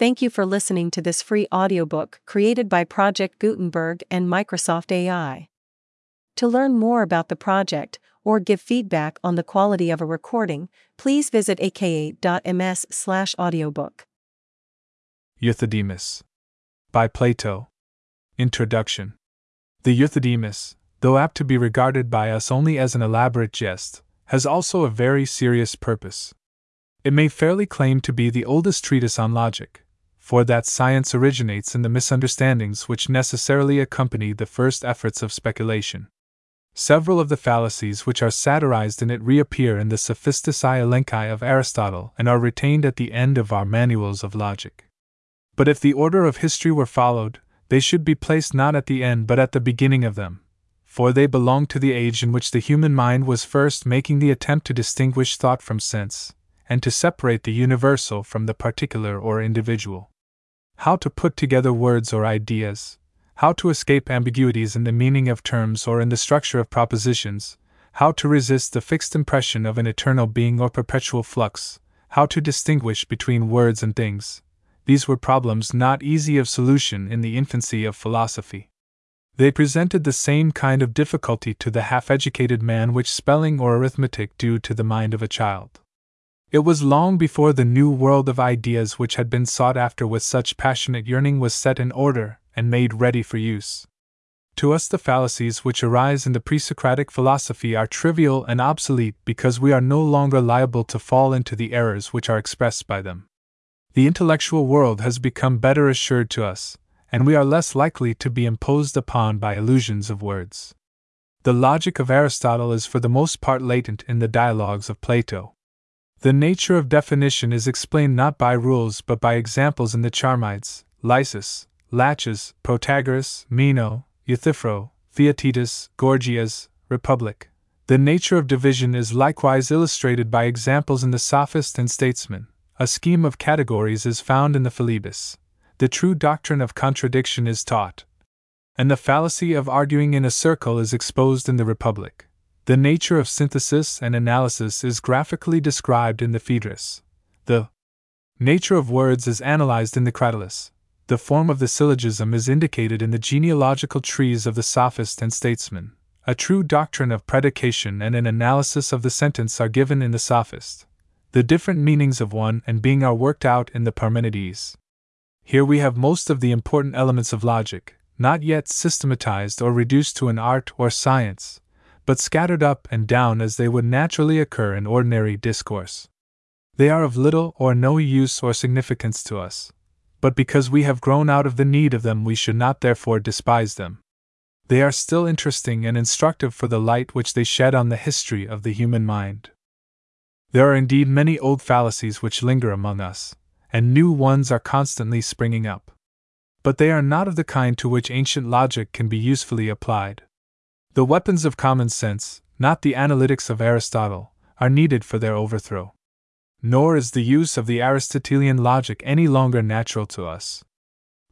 Thank you for listening to this free audiobook created by Project Gutenberg and Microsoft AI. To learn more about the project or give feedback on the quality of a recording, please visit aka.ms/audiobook. Euthydemus by Plato. Introduction. The Euthydemus, though apt to be regarded by us only as an elaborate jest, has also a very serious purpose. It may fairly claim to be the oldest treatise on logic, for that science originates in the misunderstandings which necessarily accompany the first efforts of speculation. Several of the fallacies which are satirized in it reappear in the Sophistici Elenchi of Aristotle and are retained at the end of our manuals of logic. But if the order of history were followed, they should be placed not at the end but at the beginning of them, for they belong to the age in which the human mind was first making the attempt to distinguish thought from sense, and to separate the universal from the particular or individual how to put together words or ideas, how to escape ambiguities in the meaning of terms or in the structure of propositions, how to resist the fixed impression of an eternal being or perpetual flux, how to distinguish between words and things. These were problems not easy of solution in the infancy of philosophy. They presented the same kind of difficulty to the half educated man which spelling or arithmetic do to the mind of a child. It was long before the new world of ideas which had been sought after with such passionate yearning was set in order and made ready for use. To us, the fallacies which arise in the pre Socratic philosophy are trivial and obsolete because we are no longer liable to fall into the errors which are expressed by them. The intellectual world has become better assured to us, and we are less likely to be imposed upon by illusions of words. The logic of Aristotle is for the most part latent in the dialogues of Plato. The nature of definition is explained not by rules but by examples in the Charmides, Lysis, Laches, Protagoras, Meno, Euthyphro, Theaetetus, Gorgias, Republic. The nature of division is likewise illustrated by examples in the Sophist and Statesman. A scheme of categories is found in the Philebus. The true doctrine of contradiction is taught. And the fallacy of arguing in a circle is exposed in the Republic. The nature of synthesis and analysis is graphically described in the Phaedrus. The nature of words is analyzed in the Cratylus. The form of the syllogism is indicated in the genealogical trees of the sophist and statesman. A true doctrine of predication and an analysis of the sentence are given in the sophist. The different meanings of one and being are worked out in the Parmenides. Here we have most of the important elements of logic, not yet systematized or reduced to an art or science, but scattered up and down as they would naturally occur in ordinary discourse. They are of little or no use or significance to us, but because we have grown out of the need of them, we should not therefore despise them. They are still interesting and instructive for the light which they shed on the history of the human mind. There are indeed many old fallacies which linger among us, and new ones are constantly springing up. But they are not of the kind to which ancient logic can be usefully applied. The weapons of common sense, not the analytics of Aristotle, are needed for their overthrow. Nor is the use of the Aristotelian logic any longer natural to us.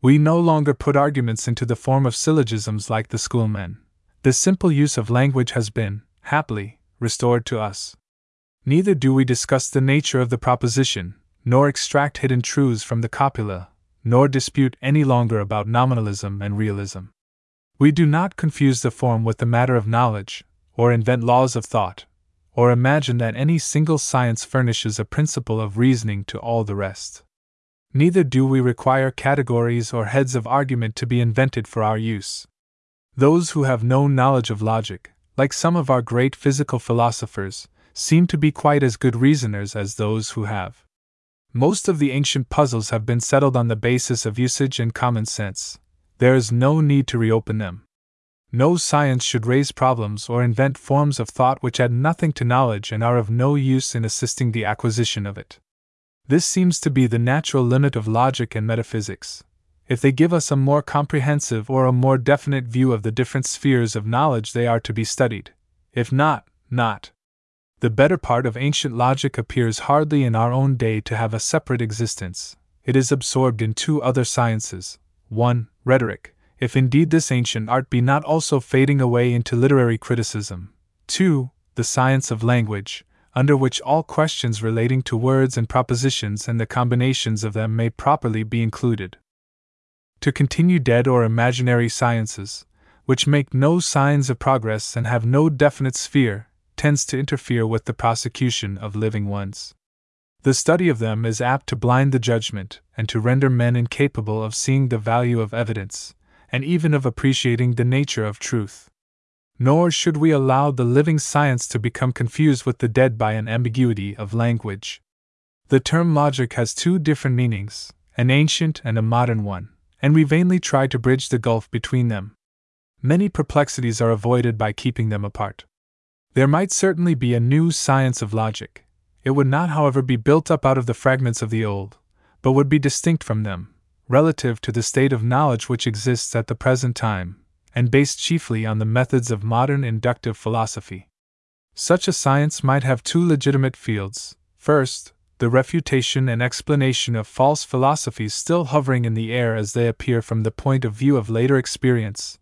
We no longer put arguments into the form of syllogisms like the schoolmen. The simple use of language has been, happily, restored to us. Neither do we discuss the nature of the proposition, nor extract hidden truths from the copula, nor dispute any longer about nominalism and realism. We do not confuse the form with the matter of knowledge, or invent laws of thought, or imagine that any single science furnishes a principle of reasoning to all the rest. Neither do we require categories or heads of argument to be invented for our use. Those who have no knowledge of logic, like some of our great physical philosophers, seem to be quite as good reasoners as those who have. Most of the ancient puzzles have been settled on the basis of usage and common sense, there is no need to reopen them. No science should raise problems or invent forms of thought which add nothing to knowledge and are of no use in assisting the acquisition of it. This seems to be the natural limit of logic and metaphysics. If they give us a more comprehensive or a more definite view of the different spheres of knowledge, they are to be studied. If not, not. The better part of ancient logic appears hardly in our own day to have a separate existence. It is absorbed in two other sciences 1 rhetoric, if indeed this ancient art be not also fading away into literary criticism. 2. The science of language, under which all questions relating to words and propositions and the combinations of them may properly be included. To continue dead or imaginary sciences, which make no signs of progress and have no definite sphere, tends to interfere with the prosecution of living ones. The study of them is apt to blind the judgment and to render men incapable of seeing the value of evidence, and even of appreciating the nature of truth nor should we allow the living science to become confused with the dead by an ambiguity of language. The term logic has two different meanings, an ancient and a modern one, and we vainly try to bridge the gulf between them. Many perplexities are avoided by keeping them apart. There might certainly be a new science of logic. It would not, however, be built up out of the fragments of the old, but would be distinct from them, relative to the state of knowledge which exists at the present time, and based chiefly on the methods of modern inductive philosophy. Such a science might have two legitimate fields first, the refutation and explanation of false philosophies still hovering in the air as they appear from the point of view of later experience,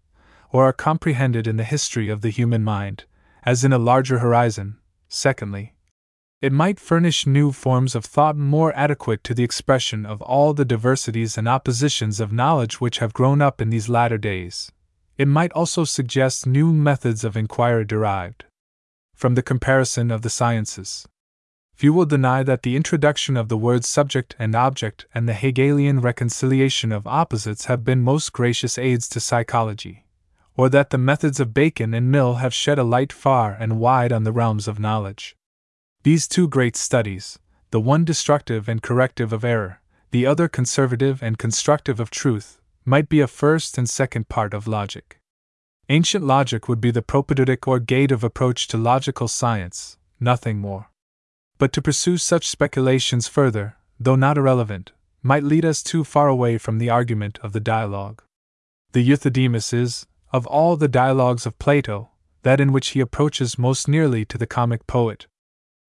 or are comprehended in the history of the human mind, as in a larger horizon. Secondly, it might furnish new forms of thought more adequate to the expression of all the diversities and oppositions of knowledge which have grown up in these latter days. It might also suggest new methods of inquiry derived from the comparison of the sciences. Few will deny that the introduction of the words subject and object and the Hegelian reconciliation of opposites have been most gracious aids to psychology, or that the methods of Bacon and Mill have shed a light far and wide on the realms of knowledge. These two great studies, the one destructive and corrective of error, the other conservative and constructive of truth, might be a first and second part of logic. Ancient logic would be the propedeutic or gate of approach to logical science, nothing more. But to pursue such speculations further, though not irrelevant, might lead us too far away from the argument of the dialogue. The Euthydemus is, of all the dialogues of Plato, that in which he approaches most nearly to the comic poet.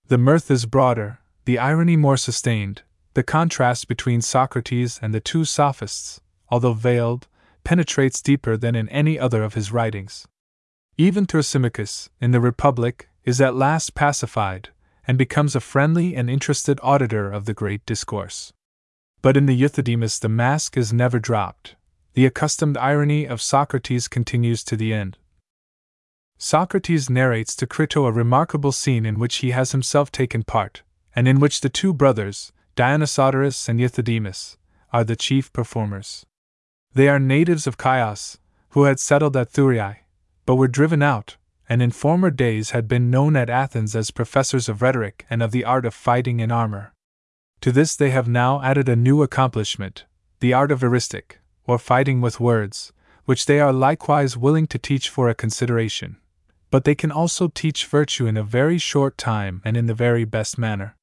The mirth is broader, the irony more sustained, the contrast between Socrates and the two sophists, although veiled, penetrates deeper than in any other of his writings. Even Thrasymachus, in the Republic, is at last pacified, and becomes a friendly and interested auditor of the great discourse. But in the Euthydemus the mask is never dropped. The accustomed irony of Socrates continues to the end. Socrates narrates to Crito a remarkable scene in which he has himself taken part, and in which the two brothers, Dionysodorus and Euthydemus, are the chief performers. They are natives of Chios, who had settled at Thurii, but were driven out, and in former days had been known at Athens as professors of rhetoric and of the art of fighting in armor. To this they have now added a new accomplishment, the art of eristic, or fighting with words, which they are likewise willing to teach for a consideration. But they can also teach virtue in a very short time and in the very best manner.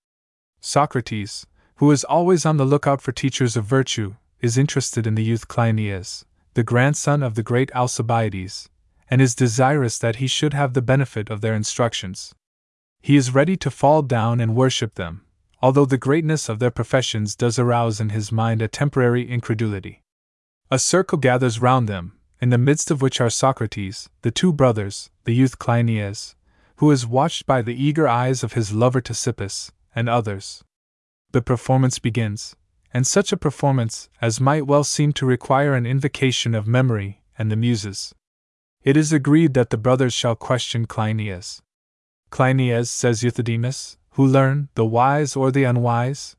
Socrates, who is always on the lookout for teachers of virtue, is interested in the youth Cleinias, the grandson of the great Alcibiades, and is desirous that he should have the benefit of their instructions. He is ready to fall down and worship them, although the greatness of their professions does arouse in his mind a temporary incredulity. A circle gathers round them, in the midst of which are Socrates, the two brothers, the youth Cleinias, who is watched by the eager eyes of his lover Ctesippus, and others. The performance begins, and such a performance as might well seem to require an invocation of memory and the Muses. It is agreed that the brothers shall question Cleinias. Cleinias, says Euthydemus, who learn, the wise or the unwise?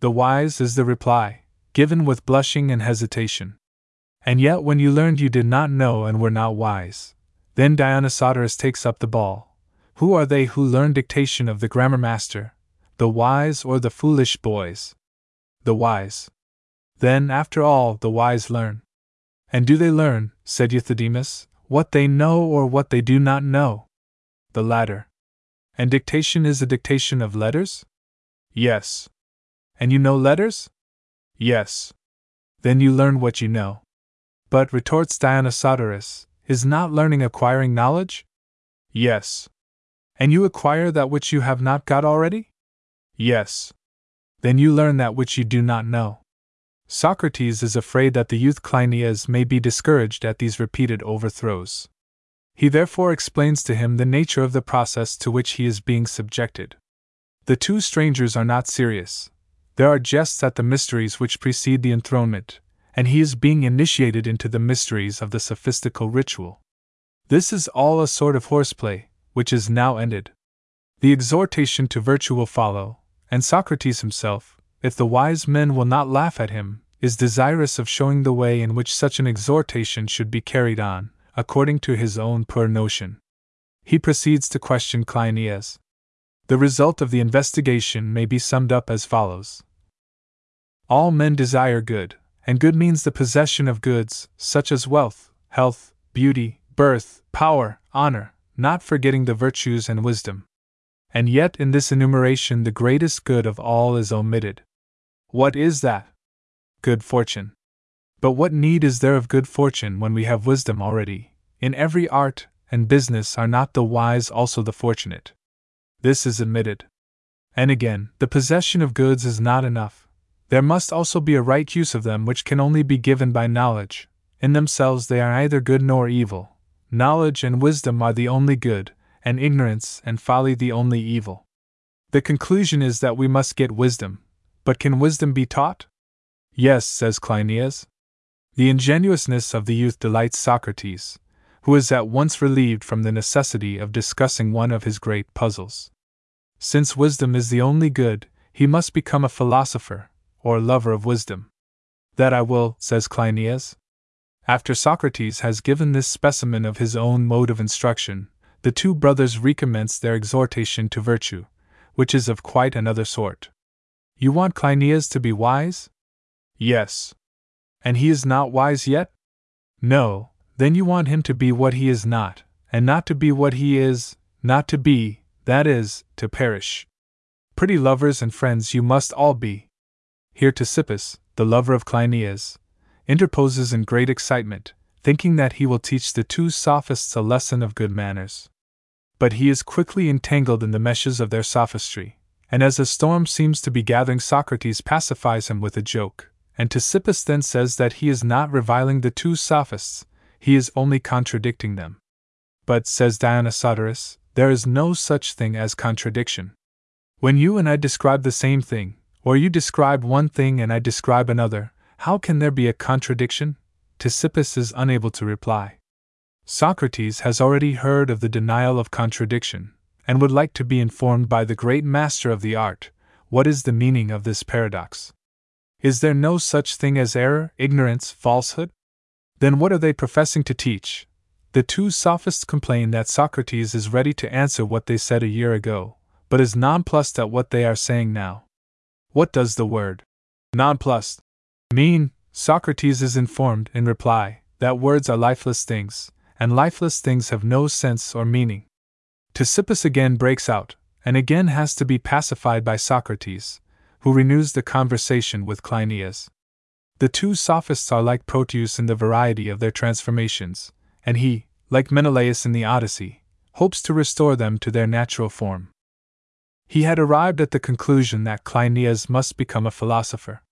The wise is the reply, given with blushing and hesitation. And yet, when you learned, you did not know and were not wise. Then Dionysodorus takes up the ball. Who are they who learn dictation of the grammar master, the wise or the foolish boys? the wise. Then, after all, the wise learn. And do they learn, said Euthydemus, what they know or what they do not know? The latter. And dictation is a dictation of letters? Yes. And you know letters? Yes. Then you learn what you know. But, retorts Dionysodorus, is not learning acquiring knowledge? Yes. And you acquire that which you have not got already? Yes then you learn that which you do not know. Socrates is afraid that the youth Cleinias may be discouraged at these repeated overthrows. He therefore explains to him the nature of the process to which he is being subjected, The two strangers are not serious. There are jests at the mysteries which precede the enthronement, and he is being initiated into the mysteries of the sophistical ritual. This is all a sort of horseplay, which is now ended. The exhortation to virtue will follow, and Socrates himself, if the wise men will not laugh at him, is desirous of showing the way in which such an exhortation should be carried on, according to his own poor notion. He proceeds to question Cleinias. The result of the investigation may be summed up as follows All men desire good, and good means the possession of goods, such as wealth, health, beauty, birth, power, honor, not forgetting the virtues and wisdom. And yet, in this enumeration, the greatest good of all is omitted. What is that? Good fortune. But what need is there of good fortune when we have wisdom already? In every art and business are not the wise also the fortunate? This is admitted. And again, the possession of goods is not enough. There must also be a right use of them which can only be given by knowledge. In themselves they are neither good nor evil. Knowledge and wisdom are the only good, and ignorance and folly the only evil. The conclusion is that we must get wisdom. But can wisdom be taught? Yes, says Cleinias. The ingenuousness of the youth delights Socrates, who is at once relieved from the necessity of discussing one of his great puzzles. Since wisdom is the only good, he must become a philosopher, or lover of wisdom. That I will, says Cleinias. After Socrates has given this specimen of his own mode of instruction, the two brothers recommence their exhortation to virtue, which is of quite another sort. You want Cleinias to be wise? Yes. And he is not wise yet? No, then you want him to be what he is not, and not to be what he is, not to be, that is, to perish. Pretty lovers and friends you must all be. Here Ctesippus, the lover of Cleinias, interposes in great excitement, thinking that he will teach the two sophists a lesson of good manners. But he is quickly entangled in the meshes of their sophistry, and as a storm seems to be gathering, Socrates pacifies him with a joke, and Ctesippus then says that he is not reviling the two sophists, he is only contradicting them. But, says Dionysodorus, there is no such thing as contradiction. When you and I describe the same thing, or you describe one thing and I describe another, how can there be a contradiction? Ctesippus is unable to reply. Socrates has already heard of the denial of contradiction, and would like to be informed by the great master of the art what is the meaning of this paradox. Is there no such thing as error, ignorance, falsehood? Then what are they professing to teach? The two sophists complain that Socrates is ready to answer what they said a year ago, but is nonplussed at what they are saying now. What does the word nonplussed mean? Socrates is informed, in reply, that words are lifeless things, and lifeless things have no sense or meaning. Ctesippus again breaks out, and again has to be pacified by Socrates, who renews the conversation with Cleinias. The two sophists are like Proteus in the variety of their transformations, and he, like Menelaus in the Odyssey, hopes to restore them to their natural form. He had arrived at the conclusion that Cleinias must become a philosopher.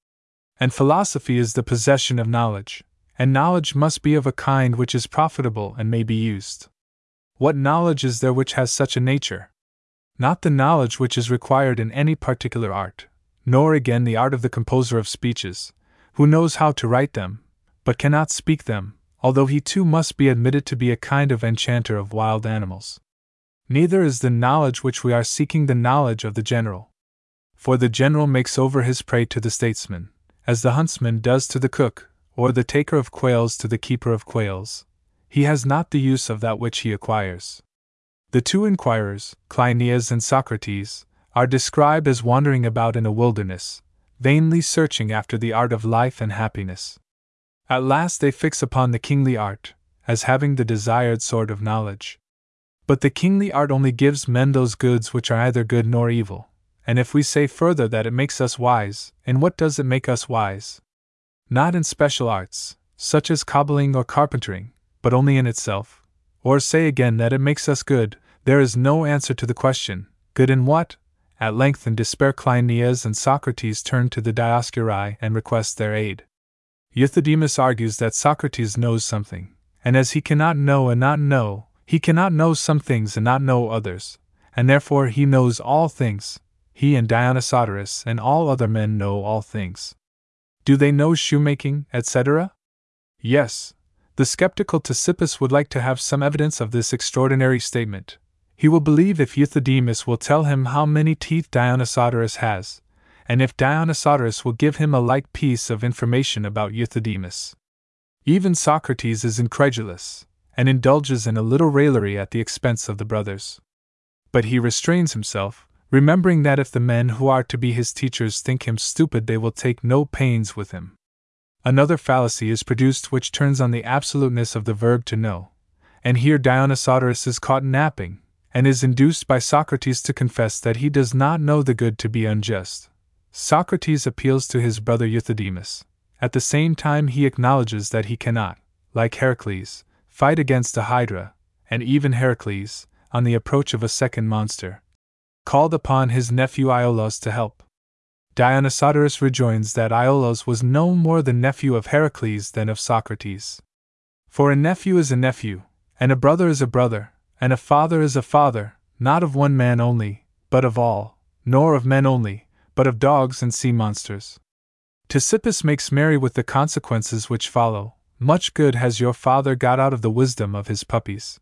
And philosophy is the possession of knowledge, and knowledge must be of a kind which is profitable and may be used. What knowledge is there which has such a nature? Not the knowledge which is required in any particular art, nor again the art of the composer of speeches, who knows how to write them, but cannot speak them, although he too must be admitted to be a kind of enchanter of wild animals. Neither is the knowledge which we are seeking the knowledge of the general. For the general makes over his prey to the statesman, as the huntsman does to the cook, or the taker of quails to the keeper of quails. He has not the use of that which he acquires. The two inquirers, Cleinias and Socrates, are described as wandering about in a wilderness, vainly searching after the art of life and happiness. At last they fix upon the kingly art, as having the desired sort of knowledge. But the kingly art only gives men those goods which are neither good nor evil, and if we say further that it makes us wise, in what does it make us wise? Not in special arts, such as cobbling or carpentering, but only in itself. Or say again that it makes us good, there is no answer to the question, good in what? At length, in despair, Cleinias and Socrates turn to the Dioscuri and request their aid. Euthydemus argues that Socrates knows something, and as he cannot know and not know, he cannot know some things and not know others, and therefore he knows all things. he and Dionysodorus and all other men know all things. Do they know shoemaking, etc.? Yes. The skeptical Ctesippus would like to have some evidence of this extraordinary statement. He will believe if Euthydemus will tell him how many teeth Dionysodorus has, and if Dionysodorus will give him a like piece of information about Euthydemus. Even Socrates is incredulous, and indulges in a little raillery at the expense of the brothers. But he restrains himself, remembering that if the men who are to be his teachers think him stupid, they will take no pains with him. Another fallacy is produced which turns on the absoluteness of the verb to know, and here Dionysodorus is caught napping, and is induced by Socrates to confess that he does not know the good to be unjust. Socrates appeals to his brother Euthydemus. At the same time, he acknowledges that he cannot, like Heracles, fight against a hydra, and even Heracles, on the approach of a second monster, called upon his nephew Iolaus to help. Dionysodorus rejoins that Iolaus was no more the nephew of Heracles than of Socrates. For a nephew is a nephew, and a brother is a brother, and a father is a father, not of one man only, but of all, nor of men only, but of dogs and sea monsters. Ctesippus makes merry with the consequences which follow. Much good has your father got out of the wisdom of his puppies.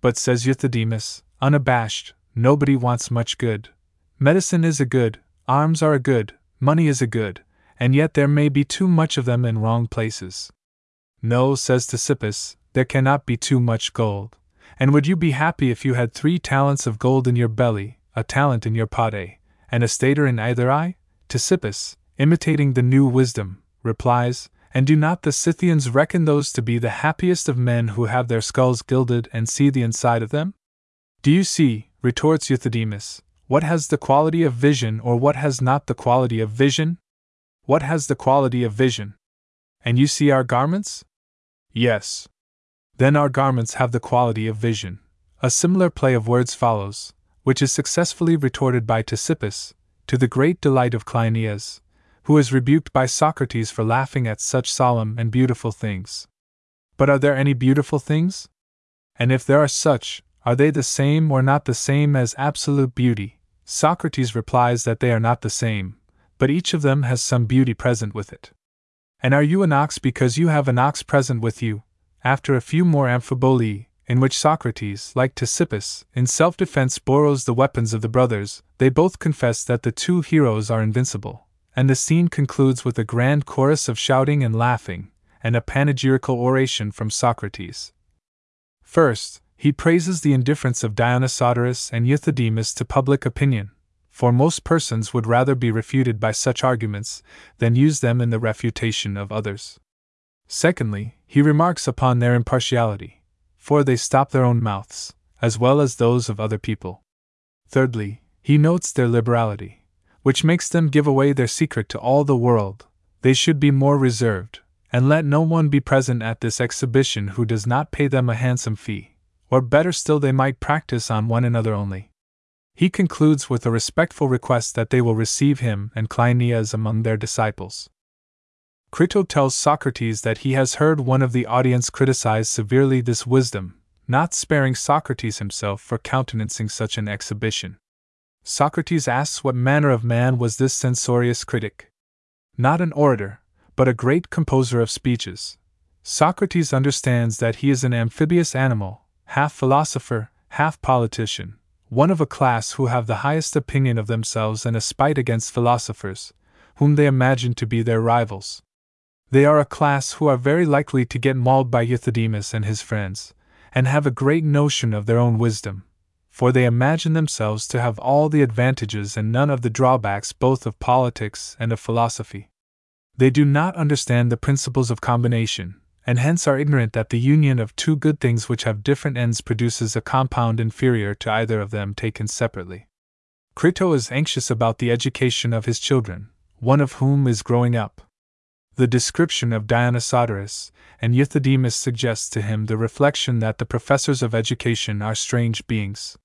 But says Euthydemus, unabashed, Nobody wants much good. Medicine is a good, arms are a good, money is a good, and yet there may be too much of them in wrong places. No, says Ctesippus, there cannot be too much gold. And would you be happy if you had three talents of gold in your belly, a talent in your pate, and a stater in either eye? Ctesippus, imitating the new wisdom, replies, And do not the Scythians reckon those to be the happiest of men who have their skulls gilded and see the inside of them? Do you see, retorts Euthydemus, what has the quality of vision or what has not the quality of vision? What has the quality of vision? And you see our garments? Yes. Then our garments have the quality of vision. A similar play of words follows, which is successfully retorted by Ctesippus, to the great delight of Cleinias, who is rebuked by Socrates for laughing at such solemn and beautiful things. But are there any beautiful things? And if there are such, are they the same or not the same as absolute beauty? Socrates replies that they are not the same, but each of them has some beauty present with it. And are you an ox because you have an ox present with you? After a few more amphiboly, in which Socrates, like Ctesippus, in self defense borrows the weapons of the brothers, they both confess that the two heroes are invincible, and the scene concludes with a grand chorus of shouting and laughing, and a panegyrical oration from Socrates. First, he praises the indifference of Dionysodorus and Euthydemus to public opinion, for most persons would rather be refuted by such arguments than use them in the refutation of others. Secondly, he remarks upon their impartiality, for they stop their own mouths, as well as those of other people. Thirdly, he notes their liberality, which makes them give away their secret to all the world. They should be more reserved, and let no one be present at this exhibition who does not pay them a handsome fee or better still, they might practice on one another only. He concludes with a respectful request that they will receive him and Cleinias among their disciples. Crito tells Socrates that he has heard one of the audience criticize severely this wisdom, not sparing Socrates himself for countenancing such an exhibition. Socrates asks what manner of man was this censorious critic. Not an orator, but a great composer of speeches. Socrates understands that he is an amphibious animal, half philosopher, half politician, one of a class who have the highest opinion of themselves and a spite against philosophers, whom they imagine to be their rivals. They are a class who are very likely to get mauled by Euthydemus and his friends, and have a great notion of their own wisdom, for they imagine themselves to have all the advantages and none of the drawbacks both of politics and of philosophy. They do not understand the principles of combination, and hence are ignorant that the union of two good things which have different ends produces a compound inferior to either of them taken separately. Crito is anxious about the education of his children, one of whom is growing up. The description of Dionysodorus and Euthydemus suggests to him the reflection that the professors of education are strange beings.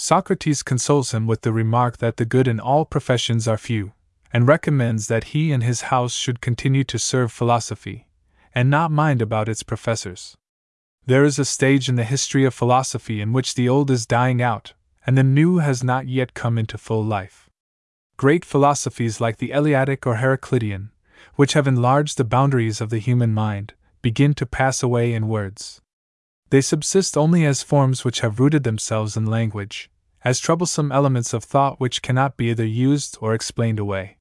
Socrates consoles him with the remark that the good in all professions are few, and recommends that he and his house should continue to serve philosophy, and not mind about its professors. There is a stage in the history of philosophy in which the old is dying out, and the new has not yet come into full life. great philosophies like the Eleatic or Heraclitean, which have enlarged the boundaries of the human mind, begin to pass away in words. They subsist only as forms which have rooted themselves in language, as troublesome elements of thought which cannot be either used or explained away.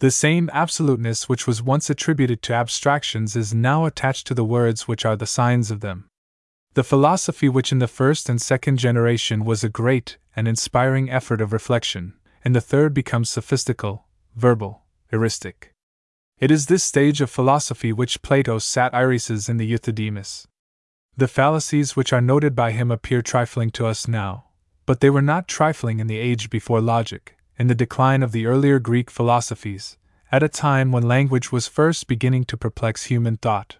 The same absoluteness which was once attributed to abstractions is now attached to the words which are the signs of them. The philosophy which in the first and second generation was a great and inspiring effort of reflection, in the third becomes sophistical, verbal, eristic. It is this stage of philosophy which Plato satirises in the Euthydemus. The fallacies which are noted by him appear trifling to us now, but they were not trifling in the age before logic, in the decline of the earlier Greek philosophies, at a time when language was first beginning to perplex human thought.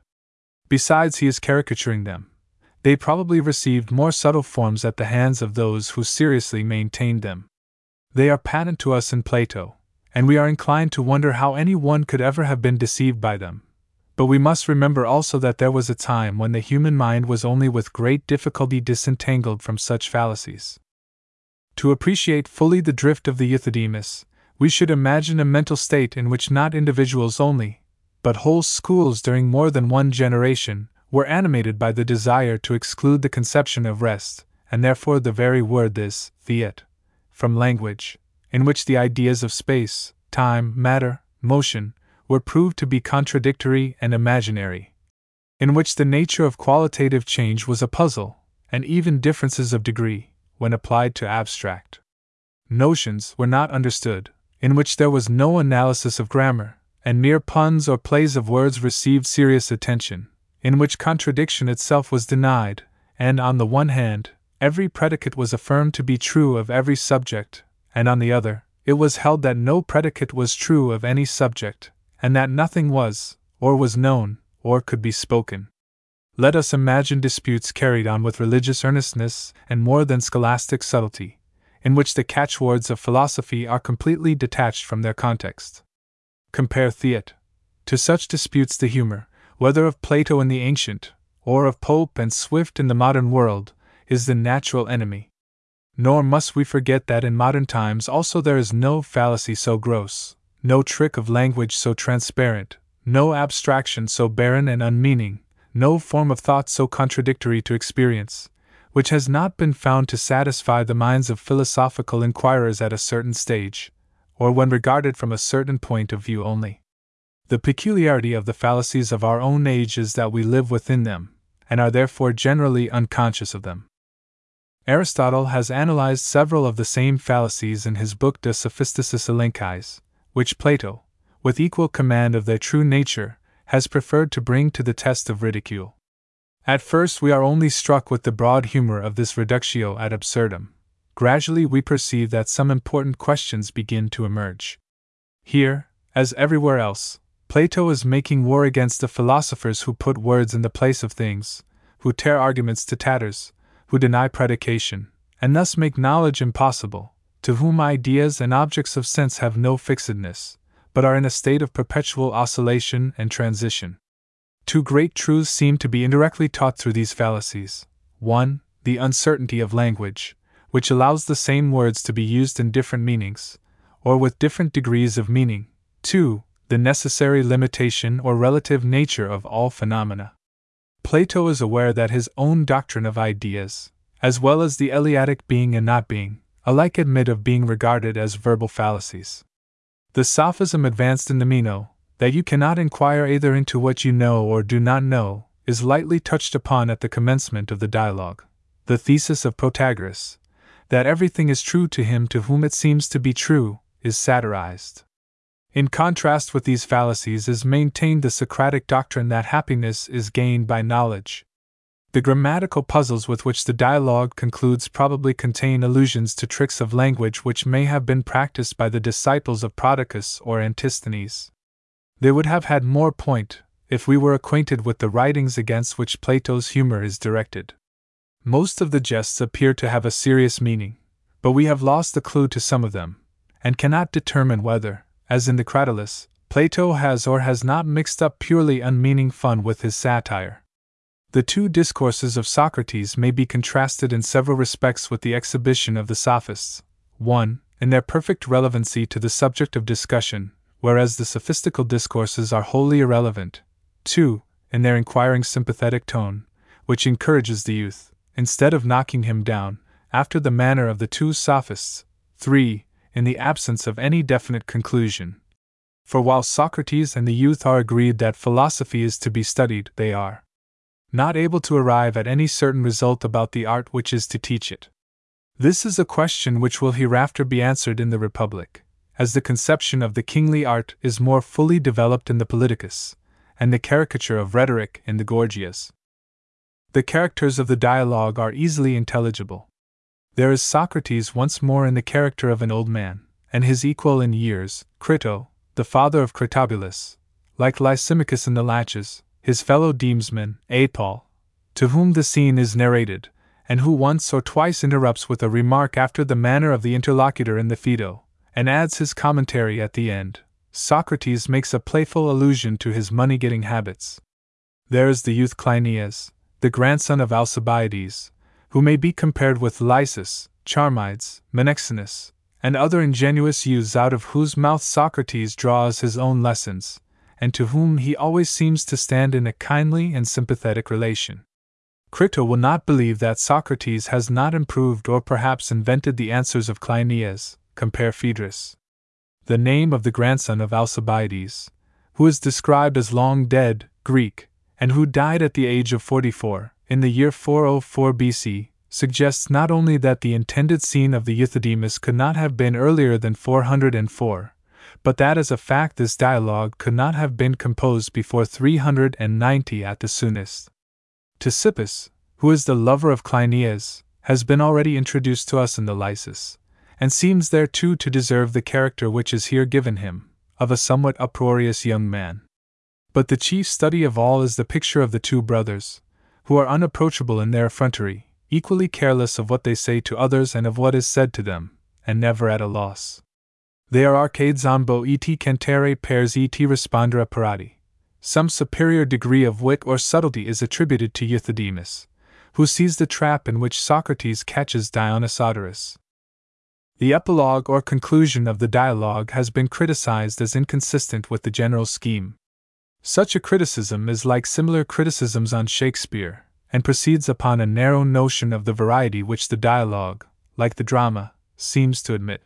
Besides, he is caricaturing them. They probably received more subtle forms at the hands of those who seriously maintained them. They are patent to us in Plato, and we are inclined to wonder how any one could ever have been deceived by them. But we must remember also that there was a time when the human mind was only with great difficulty disentangled from such fallacies. To appreciate fully the drift of the Euthydemus, we should imagine a mental state in which not individuals only, but whole schools during more than one generation, were animated by the desire to exclude the conception of rest, and therefore the very word this, fiat, from language, in which the ideas of space, time, matter, motion, were proved to be contradictory and imaginary, in which the nature of qualitative change was a puzzle, and even differences of degree, when applied to abstract notions, were not understood, in which there was no analysis of grammar, and mere puns or plays of words received serious attention, in which contradiction itself was denied, and on the one hand, every predicate was affirmed to be true of every subject, and on the other, it was held that no predicate was true of any subject, and that nothing was, or was known, or could be spoken. Let us imagine disputes carried on with religious earnestness and more than scholastic subtlety, in which the catchwords of philosophy are completely detached from their context. Compare Theat. To such disputes, the humor, whether of Plato in the ancient, or of Pope and Swift in the modern world, is the natural enemy. Nor must we forget that in modern times also there is no fallacy so gross, no trick of language so transparent, no abstraction so barren and unmeaning, no form of thought so contradictory to experience, which has not been found to satisfy the minds of philosophical inquirers at a certain stage, or when regarded from a certain point of view only. The peculiarity of the fallacies of our own age is that we live within them, and are therefore generally unconscious of them. Aristotle has analyzed several of the same fallacies in his book De Sophisticis Elenchis, which Plato, with equal command of their true nature, has preferred to bring to the test of ridicule. At first, we are only struck with the broad humor of this reductio ad absurdum. Gradually, we perceive that some important questions begin to emerge. Here, as everywhere else, Plato is making war against the philosophers who put words in the place of things, who tear arguments to tatters, who deny predication, and thus make knowledge impossible, to whom ideas and objects of sense have no fixedness, but are in a state of perpetual oscillation and transition. Two great truths seem to be indirectly taught through these fallacies. One, the uncertainty of language, which allows the same words to be used in different meanings, or with different degrees of meaning. Two, the necessary limitation or relative nature of all phenomena. Plato is aware that his own doctrine of ideas, as well as the Eleatic being and not being, alike admit of being regarded as verbal fallacies. The sophism advanced in the Meno, that you cannot inquire either into what you know or do not know, is lightly touched upon at the commencement of the dialogue. The thesis of Protagoras, that everything is true to him to whom it seems to be true, is satirized. In contrast with these fallacies is maintained the Socratic doctrine that happiness is gained by knowledge, the grammatical puzzles with which the dialogue concludes probably contain allusions to tricks of language which may have been practiced by the disciples of Prodicus or Antisthenes. They would have had more point if we were acquainted with the writings against which Plato's humor is directed. Most of the jests appear to have a serious meaning, but we have lost the clue to some of them, and cannot determine whether, as in the Cratylus, Plato has or has not mixed up purely unmeaning fun with his satire. The two discourses of Socrates may be contrasted in several respects with the exhibition of the Sophists. 1. in their perfect relevancy to the subject of discussion, whereas the sophistical discourses are wholly irrelevant. 2. In their inquiring sympathetic tone, which encourages the youth, instead of knocking him down, after the manner of the two sophists. 3. In the absence of any definite conclusion. For while Socrates and the youth are agreed that philosophy is to be studied, they are not able to arrive at any certain result about the art which is to teach it. This is a question which will hereafter be answered in the Republic, as the conception of the kingly art is more fully developed in the Politicus, and the caricature of rhetoric in the Gorgias. The characters of the dialogue are easily intelligible. There is Socrates once more in the character of an old man, and his equal in years, Crito, the father of Critobulus, like Lysimachus in the Laches, his fellow demesman, Apol, to whom the scene is narrated, and who once or twice interrupts with a remark after the manner of the interlocutor in the Phaedo, and adds his commentary at the end. Socrates makes a playful allusion to his money getting habits. There is the youth Cleinias, the grandson of Alcibiades, who may be compared with Lysis, Charmides, Menexenus, and other ingenuous youths out of whose mouth Socrates draws his own lessons, and to whom he always seems to stand in a kindly and sympathetic relation. Crito will not believe that Socrates has not improved or perhaps invented the answers of Cleinias, compare Phaedrus. The name of the grandson of Alcibiades, who is described as long dead, Greek, and who died at the age of 44, in the year 404 BC, suggests not only that the intended scene of the Euthydemus could not have been earlier than 404, but that as a fact this dialogue could not have been composed before 390 at the soonest. Ctesippus, who is the lover of Cleinias, has been already introduced to us in the Lysis, and seems there too to deserve the character which is here given him, of a somewhat uproarious young man. But the chief study of all is the picture of the two brothers, who are unapproachable in their effrontery, equally careless of what they say to others and of what is said to them, and never at a loss. They are arcades ambo et cantere pairs et respondere parati. Some superior degree of wit or subtlety is attributed to Euthydemus, who sees the trap in which Socrates catches Dionysodorus. The epilogue or conclusion of the dialogue has been criticized as inconsistent with the general scheme. Such a criticism is like similar criticisms on Shakespeare, and proceeds upon a narrow notion of the variety which the dialogue, like the drama, seems to admit.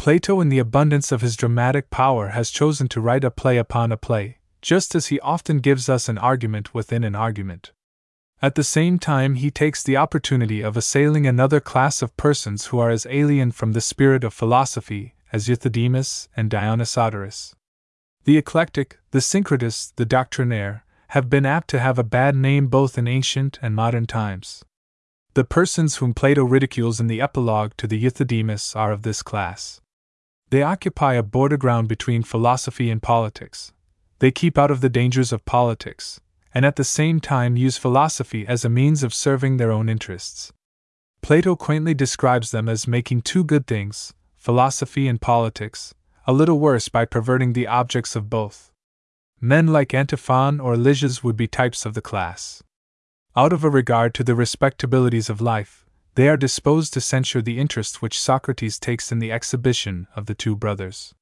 Plato, in the abundance of his dramatic power, has chosen to write a play upon a play, just as he often gives us an argument within an argument. At the same time, he takes the opportunity of assailing another class of persons who are as alien from the spirit of philosophy as Euthydemus and Dionysodorus. The eclectic, the syncretist, the doctrinaire, have been apt to have a bad name both in ancient and modern times. The persons whom Plato ridicules in the epilogue to the Euthydemus are of this class. They occupy a border ground between philosophy and politics. They keep out of the dangers of politics, and at the same time use philosophy as a means of serving their own interests. Plato quaintly describes them as making two good things philosophy and politics, a little worse by perverting the objects of both. Men like Antiphon or Lysias would be types of the class. Out of a regard to the respectabilities of life, they are disposed to censure the interest which Socrates takes in the exhibition of the two brothers.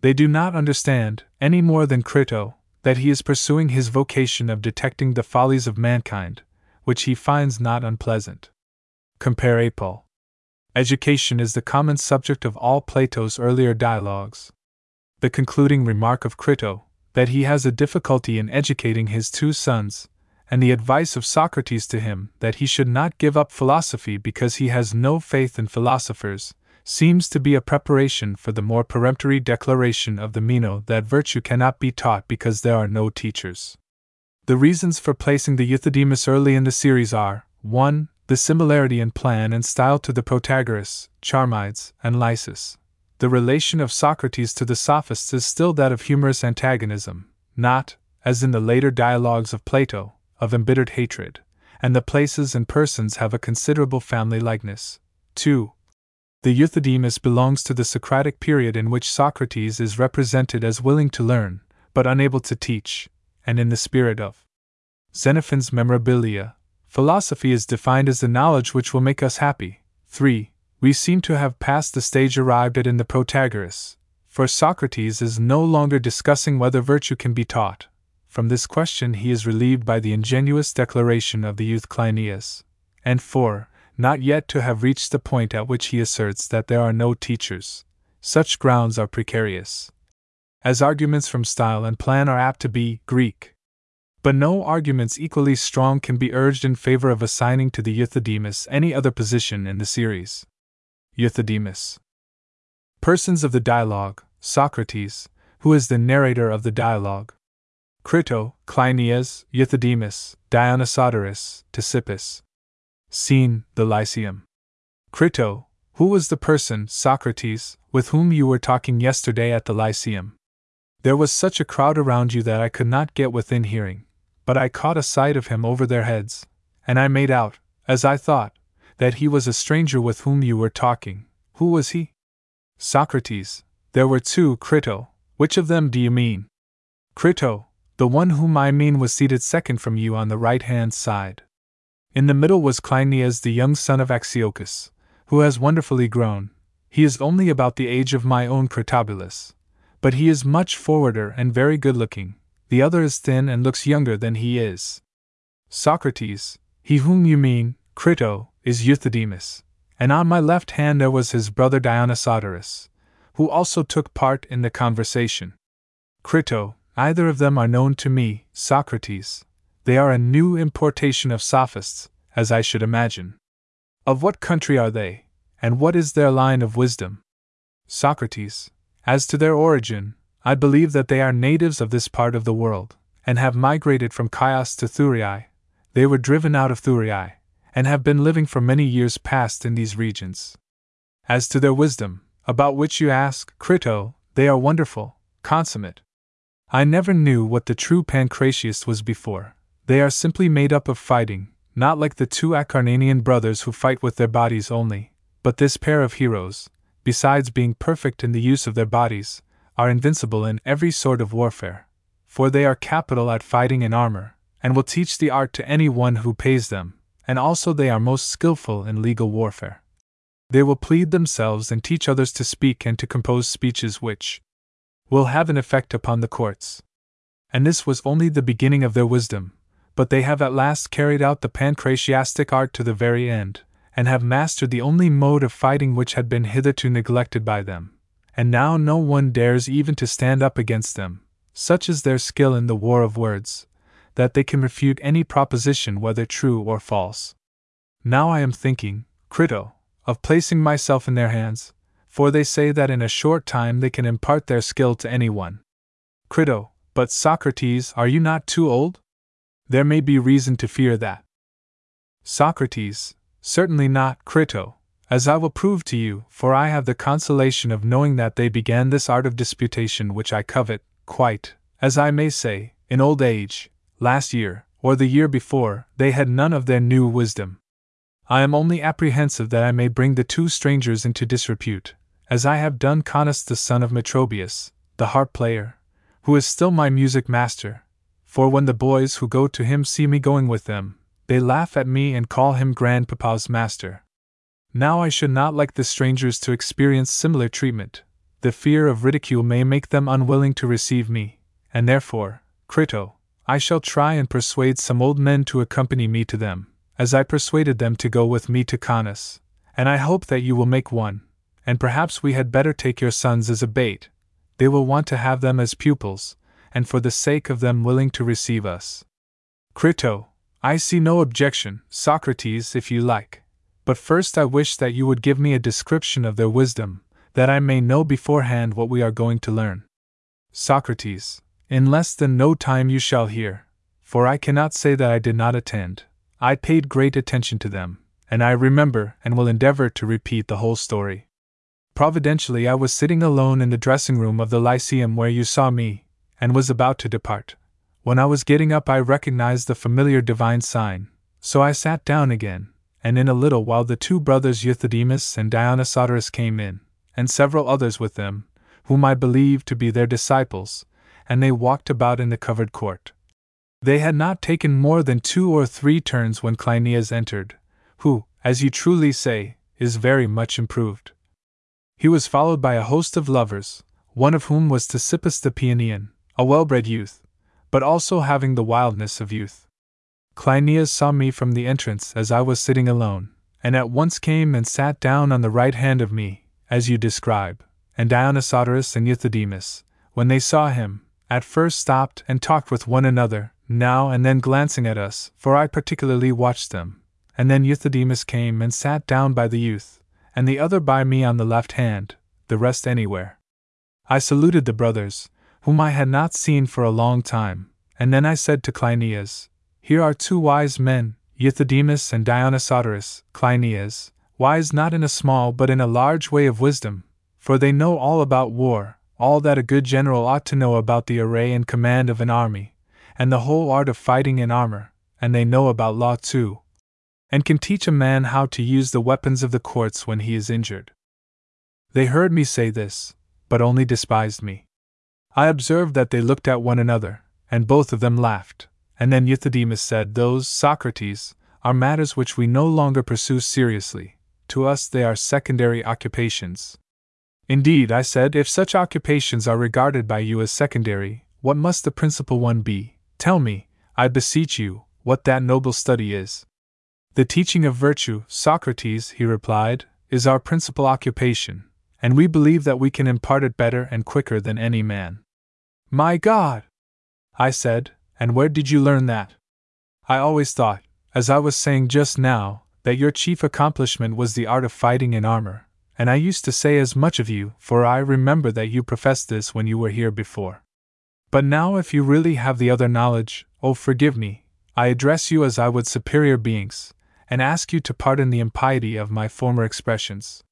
They do not understand, any more than Crito, that he is pursuing his vocation of detecting the follies of mankind, which he finds not unpleasant. Compare Apol. Education is the common subject of all Plato's earlier dialogues. The concluding remark of Crito, that he has a difficulty in educating his two sons, and the advice of Socrates to him that he should not give up philosophy because he has no faith in philosophers, seems to be a preparation for the more peremptory declaration of the Meno that virtue cannot be taught because there are no teachers. The reasons for placing the Euthydemus early in the series are 1. The similarity in plan and style to the Protagoras, Charmides, and Lysis. The relation of Socrates to the Sophists is still that of humorous antagonism, not, as in the later dialogues of Plato, of embittered hatred, and the places and persons have a considerable family likeness. 2. The Euthydemus belongs to the Socratic period in which Socrates is represented as willing to learn, but unable to teach, and in the spirit of Xenophon's Memorabilia, philosophy is defined as the knowledge which will make us happy. 3. we seem to have passed the stage arrived at in the Protagoras, for Socrates is no longer discussing whether virtue can be taught. From this question he is relieved by the ingenuous declaration of the youth Cleinias, and for, not yet to have reached the point at which he asserts that there are no teachers, such grounds are precarious. As arguments from style and plan are apt to be Greek. But no arguments equally strong can be urged in favor of assigning to the Euthydemus any other position in the series. Euthydemus. Persons of the dialogue Socrates, who is the narrator of the dialogue. Crito, Cleinias, Euthydemus, Dionysodorus, Ctesippus. Scene, the Lyceum. Crito, who was the person, Socrates, with whom you were talking yesterday at the Lyceum? There was such a crowd around you that I could not get within hearing, but I caught a sight of him over their heads, and I made out, as I thought, that he was a stranger with whom you were talking. Who was he? Socrates, there were two, Crito. Which of them do you mean? Crito, the one whom I mean was seated second from you on the right hand side. In the middle was Cleinias, the young son of Axiochus, who has wonderfully grown. He is only about the age of my own Critobulus. But he is much forwarder and very good looking. The other is thin and looks younger than he is. Socrates, he whom you mean, Crito, is Euthydemus, and on my left hand there was his brother Dionysodorus, who also took part in the conversation. Crito, either of them are known to me, Socrates. They are a new importation of sophists, as I should imagine. Of what country are they, and what is their line of wisdom? Socrates, as to their origin, I believe that they are natives of this part of the world, and have migrated from Chios to Thurii. They were driven out of Thurii, and have been living for many years past in these regions. As to their wisdom, about which you ask, Crito, they are wonderful, consummate. I never knew what the true pancratiast was before. They are simply made up of fighting, not like the two Acarnanian brothers who fight with their bodies only, but this pair of heroes, besides being perfect in the use of their bodies, are invincible in every sort of warfare. For they are capital at fighting in armor, and will teach the art to any one who pays them, and also they are most skilful in legal warfare. They will plead themselves and teach others to speak and to compose speeches which will have an effect upon the courts. And this was only the beginning of their wisdom, but they have at last carried out the pancratiastic art to the very end, and have mastered the only mode of fighting which had been hitherto neglected by them. And now no one dares even to stand up against them, such is their skill in the war of words, that they can refute any proposition whether true or false. Now I am thinking, Crito, of placing myself in their hands, for they say that in a short time they can impart their skill to anyone. Crito, but Socrates, are you not too old? There may be reason to fear that. Socrates, certainly not, Crito, as I will prove to you, for I have the consolation of knowing that they began this art of disputation which I covet, quite, as I may say, in old age, last year, or the year before, they had none of their new wisdom. I am only apprehensive that I may bring the two strangers into disrepute, as I have done Connus the son of Metrobius, the harp player, who is still my music master. For when the boys who go to him see me going with them, they laugh at me and call him grandpapa's master. Now I should not like the strangers to experience similar treatment. The fear of ridicule may make them unwilling to receive me, and therefore, Crito, I shall try and persuade some old men to accompany me to them, as I persuaded them to go with me to Connus, and I hope that you will make one, and perhaps we had better take your sons as a bait. They will want to have them as pupils, and for the sake of them willing to receive us. Crito, I see no objection, Socrates, if you like. But first I wish that you would give me a description of their wisdom, that I may know beforehand what we are going to learn. Socrates, in less than no time you shall hear, for I cannot say that I did not attend. I paid great attention to them, and I remember and will endeavor to repeat the whole story. Providentially, I was sitting alone in the dressing room of the Lyceum where you saw me, and was about to depart. When I was getting up, I recognized the familiar divine sign, so I sat down again, and in a little while the two brothers Euthydemus and Dionysodorus came in, and several others with them, whom I believed to be their disciples, and they walked about in the covered court. They had not taken more than two or three turns when Cleinias entered, who, as you truly say, is very much improved. He was followed by a host of lovers, one of whom was Ctesippus the Paeanian, a well bred youth, but also having the wildness of youth. Cleinias saw me from the entrance as I was sitting alone, and at once came and sat down on the right hand of me, as you describe, and Dionysodorus and Euthydemus, when they saw him, at first stopped and talked with one another, now and then glancing at us, for I particularly watched them. And then Euthydemus came and sat down by the youth, and the other by me on the left hand, the rest anywhere. I saluted the brothers, whom I had not seen for a long time, and then I said to Cleinias, Here are two wise men, Euthydemus and Dionysodorus, Cleinias, wise not in a small but in a large way of wisdom, for they know all about war, all that a good general ought to know about the array and command of an army, and the whole art of fighting in armor, and they know about law too, and can teach a man how to use the weapons of the courts when he is injured. They heard me say this, but only despised me. I observed that they looked at one another, and both of them laughed, and then Euthydemus said, Those, Socrates, are matters which we no longer pursue seriously, to us they are secondary occupations. Indeed, I said, if such occupations are regarded by you as secondary, what must the principal one be? Tell me, I beseech you, what that noble study is. The teaching of virtue, Socrates, he replied, is our principal occupation, and we believe that we can impart it better and quicker than any man. My God! I said, and where did you learn that? I always thought, as I was saying just now, that your chief accomplishment was the art of fighting in armor, and I used to say as much of you, for I remember that you professed this when you were here before. But now, if you really have the other knowledge, oh, forgive me, I address you as I would superior beings, and ask you to pardon the impiety of my former expressions.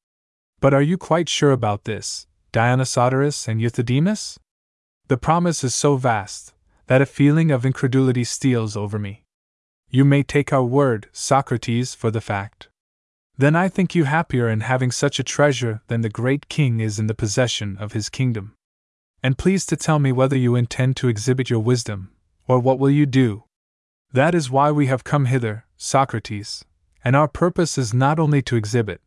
But are you quite sure about this, Dionysodorus and Euthydemus? The promise is so vast that a feeling of incredulity steals over me. You may take our word, Socrates, for the fact. Then I think you happier in having such a treasure than the great king is in the possession of his kingdom. And please to tell me whether you intend to exhibit your wisdom, or what will you do? That is why we have come hither, Socrates, and our purpose is not only to exhibit,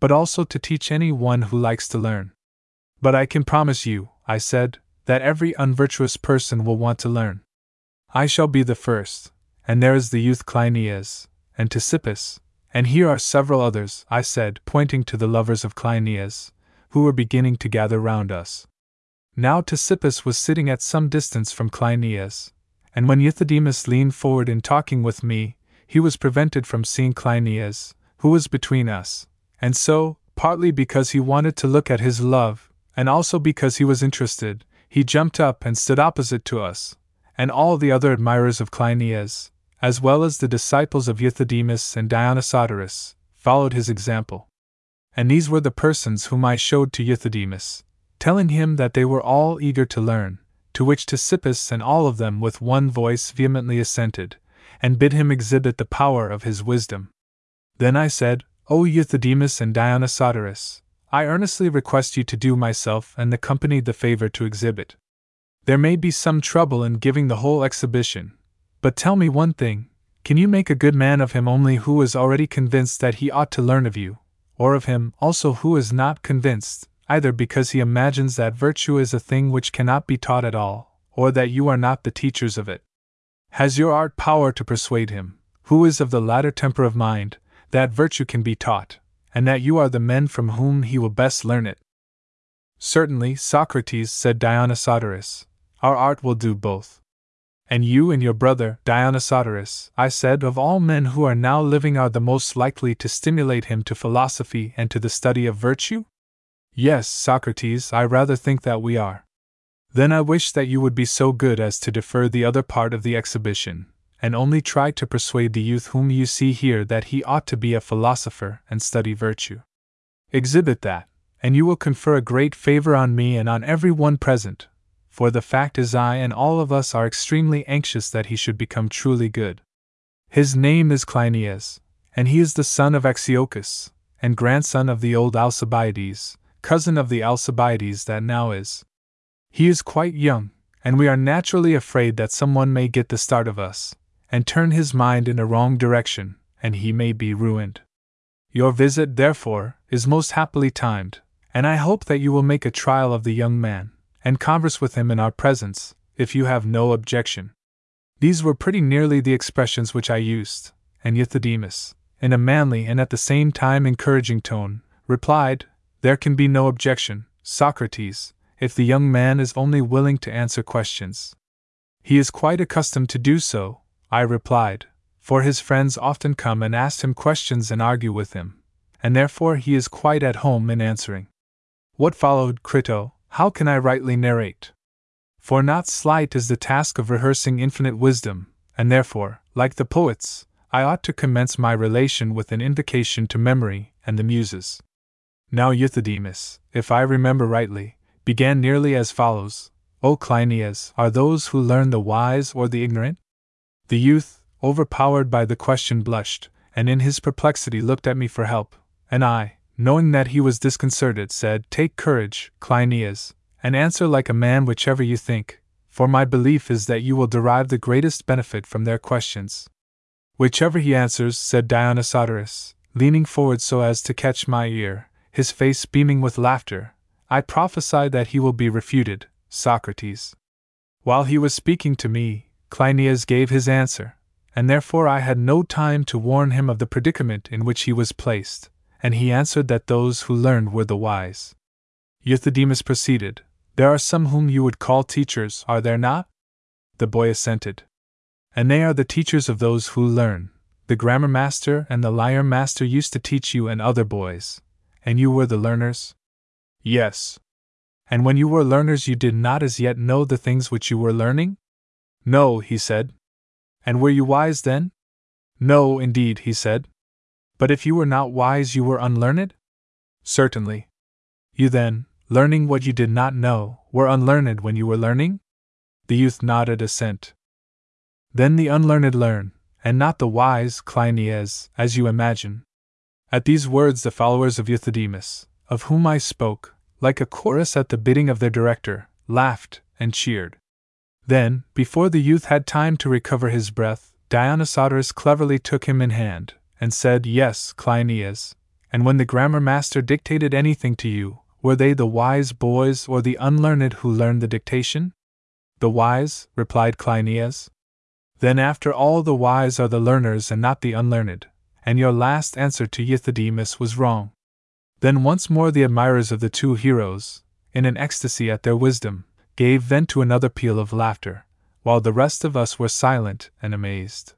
but also to teach any one who likes to learn. But I can promise you, I said, that every unvirtuous person will want to learn. I shall be the first, and there is the youth Cleinias, and Ctesippus, and here are several others, I said, pointing to the lovers of Cleinias, who were beginning to gather round us. Now Ctesippus was sitting at some distance from Cleinias, and when Euthydemus leaned forward in talking with me, he was prevented from seeing Cleinias, who was between us, and so, partly because he wanted to look at his love, and also because he was interested, he jumped up and stood opposite to us, and all the other admirers of Cleinias, as well as the disciples of Euthydemus and Dionysodorus, followed his example. And these were the persons whom I showed to Euthydemus, telling him that they were all eager to learn, to which Ctesippus and all of them with one voice vehemently assented, and bid him exhibit the power of his wisdom. Then I said, O Euthydemus and Dionysodorus, I earnestly request you to do myself and the company the favor to exhibit. There may be some trouble in giving the whole exhibition, but tell me one thing can you make a good man of him only who is already convinced that he ought to learn of you, or of him also who is not convinced, either because he imagines that virtue is a thing which cannot be taught at all, or that you are not the teachers of it? Has your art power to persuade him, who is of the latter temper of mind, that virtue can be taught, and that you are the men from whom he will best learn it? Certainly, Socrates, said Dionysodorus, our art will do both. And you and your brother, Dionysodorus, I said, of all men who are now living, are the most likely to stimulate him to philosophy and to the study of virtue? Yes, Socrates, I rather think that we are. Then I wish that you would be so good as to defer the other part of the exhibition, and only try to persuade the youth whom you see here that he ought to be a philosopher and study virtue. Exhibit that, and you will confer a great favor on me and on every one present, for the fact is, I and all of us are extremely anxious that he should become truly good. His name is Cleinias, and he is the son of Axiochus, and grandson of the old Alcibiades, cousin of the Alcibiades that now is. He is quite young, and we are naturally afraid that someone may get the start of us, and turn his mind in a wrong direction, and he may be ruined. Your visit, therefore, is most happily timed, and I hope that you will make a trial of the young man, and converse with him in our presence, if you have no objection. These were pretty nearly the expressions which I used, and Euthydemus, in a manly and at the same time encouraging tone, replied, There can be no objection, Socrates, if the young man is only willing to answer questions. He is quite accustomed to do so, I replied, for his friends often come and ask him questions and argue with him, and therefore he is quite at home in answering. What followed, Crito, how can I rightly narrate? For not slight is the task of rehearsing infinite wisdom, and therefore, like the poets, I ought to commence my relation with an invocation to memory and the muses. Now Euthydemus, if I remember rightly, began nearly as follows O Cleinias, are those who learn the wise or the ignorant? The youth, overpowered by the question, blushed, and in his perplexity looked at me for help, and I, knowing that he was disconcerted, said, Take courage, Cleinias, and answer like a man whichever you think, for my belief is that you will derive the greatest benefit from their questions. Whichever he answers, said Dionysodorus, leaning forward so as to catch my ear, his face beaming with laughter, I prophesy that he will be refuted, Socrates. While he was speaking to me, Cleinias gave his answer, and therefore I had no time to warn him of the predicament in which he was placed, and he answered that those who learned were the wise. Euthydemus proceeded, There are some whom you would call teachers, are there not? The boy assented and they are the teachers of those who learn. The grammar master and the lyre master used to teach you and other boys, and you were the learners? Yes. And when you were learners, you did not as yet know the things which you were learning? No, he said. And were you wise then? No, indeed, he said. But if you were not wise, you were unlearned? Certainly. You then, learning what you did not know, were unlearned when you were learning? The youth nodded assent. Then the unlearned learn, and not the wise, Cleinias, as you imagine. At these words, the followers of Euthydemus, of whom I spoke, like a chorus at the bidding of their director, laughed and cheered. Then, before the youth had time to recover his breath, Dionysodorus cleverly took him in hand, and said, Yes, Cleinias, and when the grammar master dictated anything to you, were they the wise boys or the unlearned who learned the dictation? The wise, replied Cleinias. Then, after all, the wise are the learners and not the unlearned, and your last answer to Euthydemus was wrong. Then once more the admirers of the two heroes, in an ecstasy at their wisdom, gave vent to another peal of laughter, while the rest of us were silent and amazed.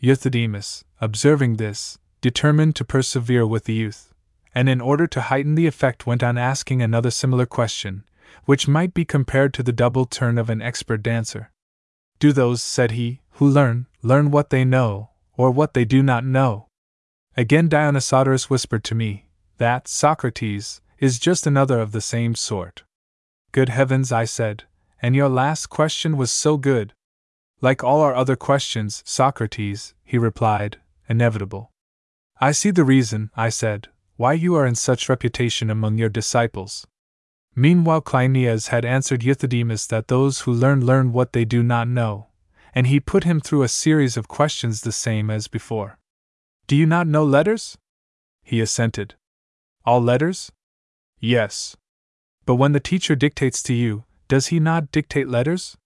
Euthydemus, observing this, determined to persevere with the youth, and in order to heighten the effect went on asking another similar question, which might be compared to the double turn of an expert dancer. Do those, said he, who learn, learn what they know, or what they do not know? Again Dionysodorus whispered to me, That, Socrates, is just another of the same sort. Good heavens, I said, and your last question was so good. Like all our other questions, Socrates, he replied, inevitable. I see the reason, I said, why you are in such reputation among your disciples. Meanwhile, Cleinias had answered Euthydemus that those who learn learn what they do not know, and he put him through a series of questions the same as before. Do you not know letters? He assented. All letters? Yes. But when the teacher dictates to you, does he not dictate letters?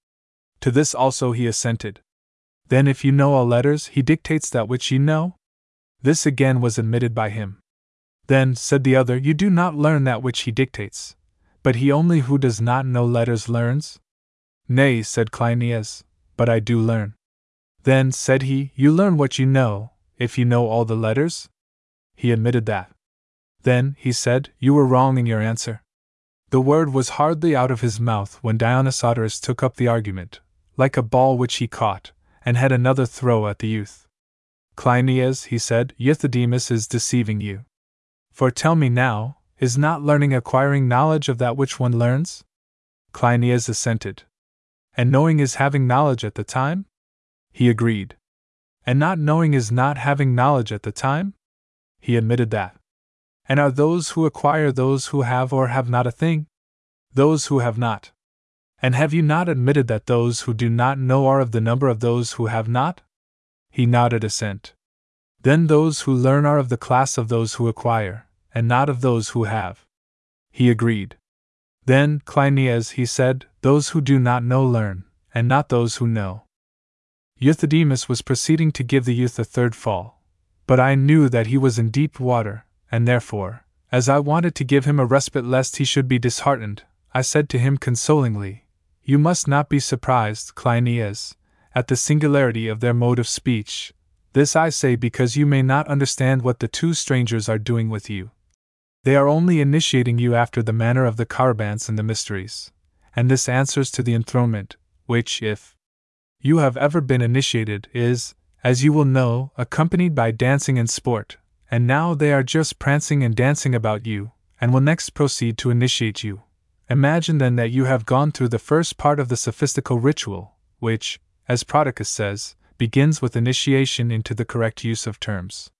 To this also he assented. Then, if you know all letters, he dictates that which you know? This again was admitted by him. Then, said the other, you do not learn that which he dictates, but he only who does not know letters learns? Nay, said Cleinias, but I do learn. Then, said he, you learn what you know, if you know all the letters? He admitted that. Then, he said, you were wrong in your answer. The word was hardly out of his mouth when Dionysodorus took up the argument, like a ball which he caught, and had another throw at the youth. Cleinias, he said, Euthydemus is deceiving you. For tell me now, is not learning acquiring knowledge of that which one learns? Cleinias assented. And knowing is having knowledge at the time? He agreed. And not knowing is not having knowledge at the time? He admitted that. And are those who acquire those who have or have not a thing? Those who have not. And have you not admitted that those who do not know are of the number of those who have not? He nodded assent. Then those who learn are of the class of those who acquire, and not of those who have. He agreed. Then, Cleinias, he said, those who do not know learn, and not those who know. Euthydemus was proceeding to give the youth a third fall, but I knew that he was in deep water, and therefore, as I wanted to give him a respite lest he should be disheartened, I said to him consolingly, You must not be surprised, Cleinias, at the singularity of their mode of speech. This I say because you may not understand what the two strangers are doing with you. They are only initiating you after the manner of the Corybantes and the mysteries, and this answers to the enthronement, which, if you have ever been initiated, is, as you will know, accompanied by dancing and sport, and now they are just prancing and dancing about you, and will next proceed to initiate you. Imagine then that you have gone through the first part of the sophistical ritual, which, as Prodicus says, begins with initiation into the correct use of terms.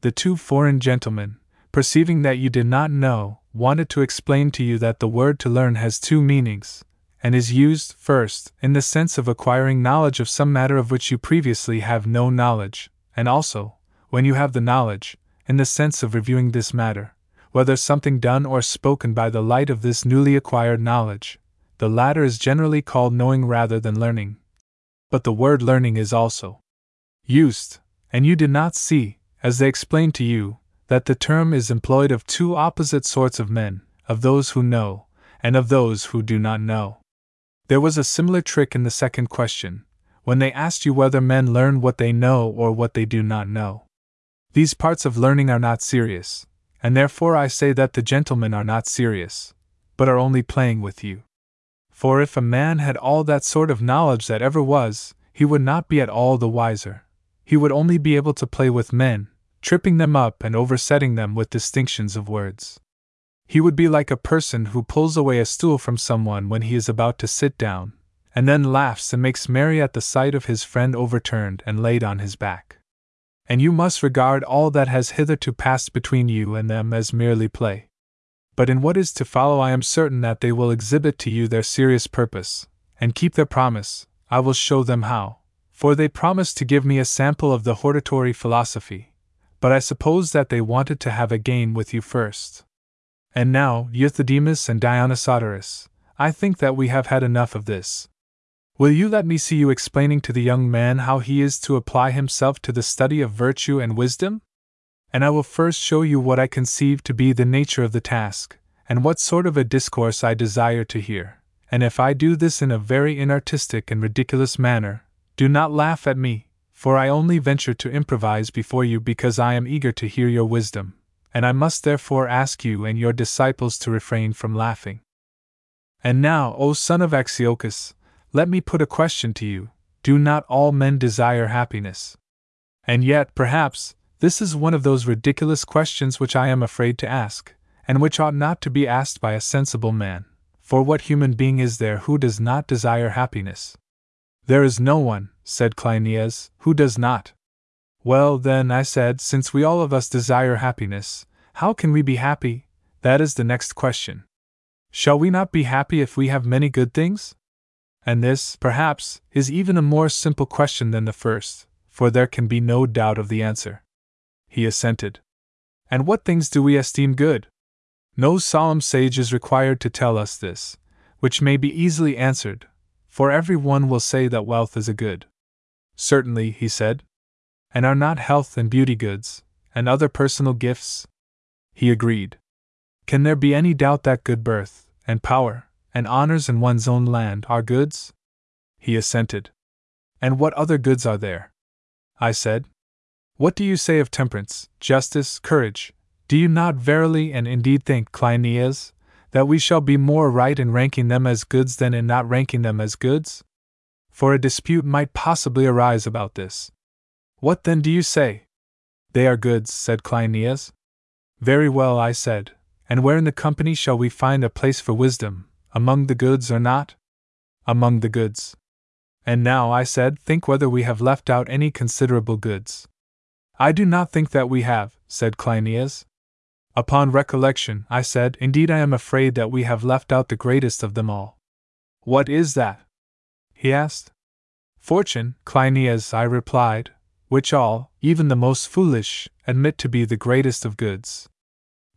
The two foreign gentlemen, perceiving that you did not know, wanted to explain to you that the word to learn has two meanings, and is used, first, in the sense of acquiring knowledge of some matter of which you previously have no knowledge, and also, when you have the knowledge, in the sense of reviewing this matter, whether something done or spoken by the light of this newly acquired knowledge. The latter is generally called knowing rather than learning. But the word learning is also used, and you did not see, as they explained to you, that the term is employed of two opposite sorts of men, of those who know, and of those who do not know. There was a similar trick in the second question, when they asked you whether men learn what they know or what they do not know. These parts of learning are not serious, and therefore I say that the gentlemen are not serious, but are only playing with you. For if a man had all that sort of knowledge that ever was, he would not be at all the wiser. He would only be able to play with men, tripping them up and oversetting them with distinctions of words. He would be like a person who pulls away a stool from someone when he is about to sit down, and then laughs and makes merry at the sight of his friend overturned and laid on his back and you must regard all that has hitherto passed between you and them as merely play. But in what is to follow, I am certain that they will exhibit to you their serious purpose, and keep their promise. I will show them how, for they promised to give me a sample of the hortatory philosophy, but I suppose that they wanted to have a game with you first. And now, Euthydemus and Dionysodorus, I think that we have had enough of this. Will you let me see you explaining to the young man how he is to apply himself to the study of virtue and wisdom? And I will first show you what I conceive to be the nature of the task, and what sort of a discourse I desire to hear. And if I do this in a very inartistic and ridiculous manner, do not laugh at me, for I only venture to improvise before you because I am eager to hear your wisdom, and I must therefore ask you and your disciples to refrain from laughing. And now, O son of Axiochus, let me put a question to you Do not all men desire happiness? And yet, perhaps, this is one of those ridiculous questions which I am afraid to ask, and which ought not to be asked by a sensible man. For what human being is there who does not desire happiness? There is no one, said Cleinias, who does not. Well, then, I said, since we all of us desire happiness, how can we be happy? That is the next question. Shall we not be happy if we have many good things? And this, perhaps, is even a more simple question than the first, for there can be no doubt of the answer. He assented. And what things do we esteem good? No solemn sage is required to tell us this, which may be easily answered, for every one will say that wealth is a good. Certainly, he said. And are not health and beauty goods, and other personal gifts? He agreed. Can there be any doubt that good birth, and power, and honors in one's own land are goods? He assented. And what other goods are there? I said. What do you say of temperance, justice, courage? Do you not verily and indeed think, Cleinias, that we shall be more right in ranking them as goods than in not ranking them as goods? For a dispute might possibly arise about this. What then do you say? They are goods, said Cleinias. Very well, I said, and where in the company shall we find a place for wisdom, among the goods or not? Among the goods. And now, I said, think whether we have left out any considerable goods. I do not think that we have, said Cleinias. Upon recollection, I said, indeed I am afraid that we have left out the greatest of them all. What is that? he asked. Fortune, Cleinias, I replied. which all, even the most foolish, admit to be the greatest of goods.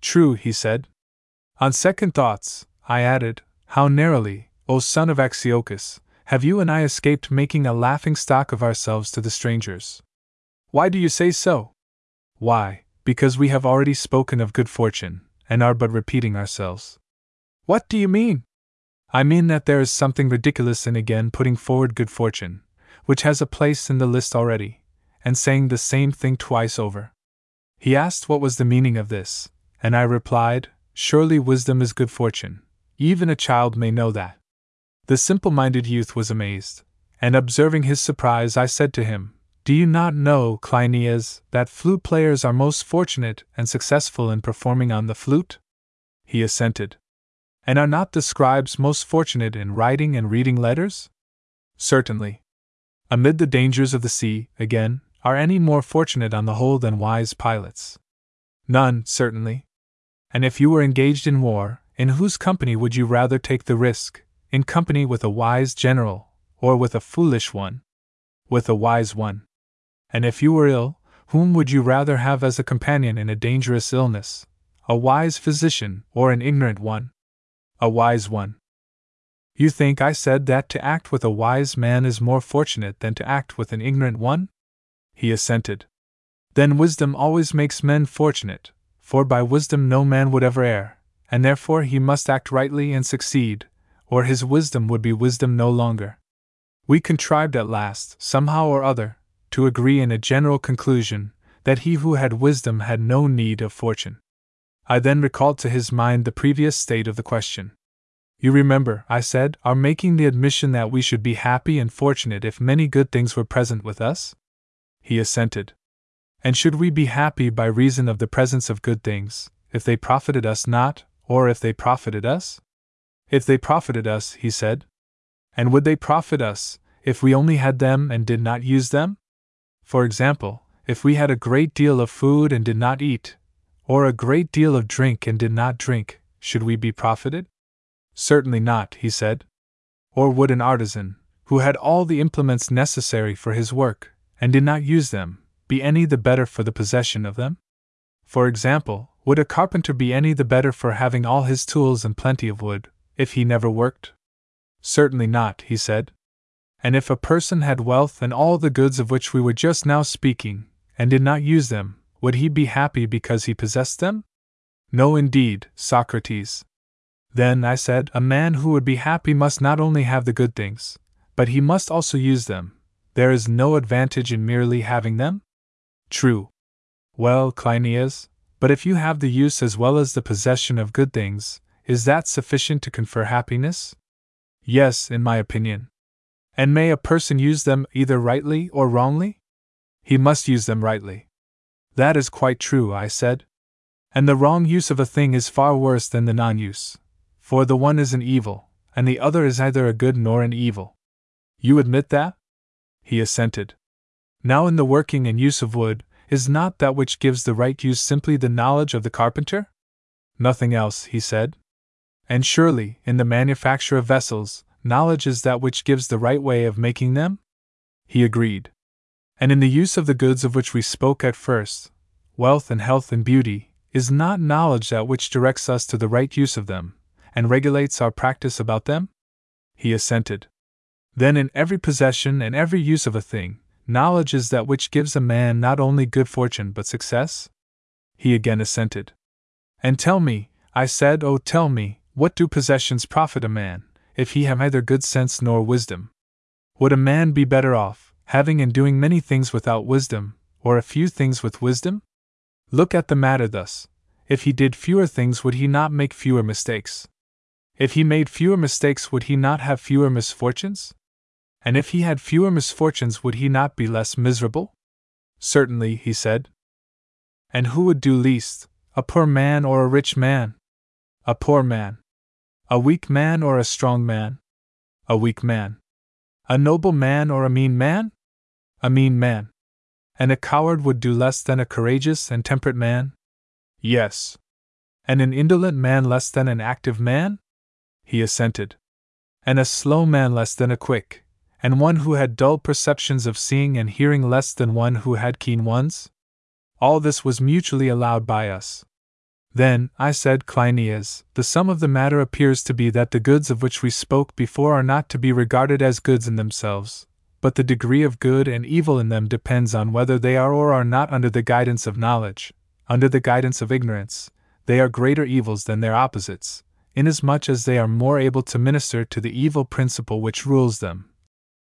True, he said. On second thoughts, I added, how narrowly, O son of Axiochus, have you and I escaped making a laughing stock of ourselves to the strangers? Why do you say so? Why, because we have already spoken of good fortune, and are but repeating ourselves. What do you mean? I mean that there is something ridiculous in again putting forward good fortune, which has a place in the list already, and saying the same thing twice over. He asked what was the meaning of this, and I replied, Surely wisdom is good fortune. Even a child may know that. The simple minded youth was amazed, and observing his surprise, I said to him, Do you not know, Cleinias, that flute players are most fortunate and successful in performing on the flute? He assented. And are not the scribes most fortunate in writing and reading letters? Certainly. Amid the dangers of the sea, again, are any more fortunate on the whole than wise pilots? None, certainly. And if you were engaged in war, in whose company would you rather take the risk, in company with a wise general, or with a foolish one? With a wise one. And if you were ill, whom would you rather have as a companion in a dangerous illness? A wise physician or an ignorant one? A wise one. You think I said that to act with a wise man is more fortunate than to act with an ignorant one? He assented. Then wisdom always makes men fortunate, for by wisdom no man would ever err, and therefore he must act rightly and succeed, or his wisdom would be wisdom no longer. We contrived at last, somehow or other, to agree in a general conclusion that he who had wisdom had no need of fortune. I then recalled to his mind the previous state of the question. You remember, I said, our making the admission that we should be happy and fortunate if many good things were present with us? He assented. And should we be happy by reason of the presence of good things, if they profited us not, or if they profited us? If they profited us, he said. And would they profit us, if we only had them and did not use them? For example, if we had a great deal of food and did not eat, or a great deal of drink and did not drink, should we be profited? Certainly not, he said. Or would an artisan, who had all the implements necessary for his work, and did not use them, be any the better for the possession of them? For example, would a carpenter be any the better for having all his tools and plenty of wood, if he never worked? Certainly not, he said. And if a person had wealth and all the goods of which we were just now speaking, and did not use them, would he be happy because he possessed them? No, indeed, Socrates. Then, I said, a man who would be happy must not only have the good things, but he must also use them. There is no advantage in merely having them? True. Well, Cleinias, but if you have the use as well as the possession of good things, is that sufficient to confer happiness? Yes, in my opinion. And may a person use them either rightly or wrongly? He must use them rightly. That is quite true, I said. And the wrong use of a thing is far worse than the non use, for the one is an evil, and the other is neither a good nor an evil. You admit that? He assented. Now, in the working and use of wood, is not that which gives the right use simply the knowledge of the carpenter? Nothing else, he said. And surely, in the manufacture of vessels, knowledge is that which gives the right way of making them? He agreed. And in the use of the goods of which we spoke at first, wealth and health and beauty, is not knowledge that which directs us to the right use of them, and regulates our practice about them? He assented. Then, in every possession and every use of a thing, knowledge is that which gives a man not only good fortune but success? He again assented. And tell me, I said, oh, tell me, what do possessions profit a man, if he have neither good sense nor wisdom? Would a man be better off, having and doing many things without wisdom, or a few things with wisdom? Look at the matter thus if he did fewer things, would he not make fewer mistakes? If he made fewer mistakes, would he not have fewer misfortunes? And if he had fewer misfortunes, would he not be less miserable? Certainly, he said. And who would do least, a poor man or a rich man? A poor man. A weak man or a strong man? A weak man. A noble man or a mean man? A mean man. And a coward would do less than a courageous and temperate man? Yes. And an indolent man less than an active man? He assented. And a slow man less than a quick, and one who had dull perceptions of seeing and hearing less than one who had keen ones? All this was mutually allowed by us. Then, I said, Cleinias, the sum of the matter appears to be that the goods of which we spoke before are not to be regarded as goods in themselves, but the degree of good and evil in them depends on whether they are or are not under the guidance of knowledge, under the guidance of ignorance, they are greater evils than their opposites, inasmuch as they are more able to minister to the evil principle which rules them.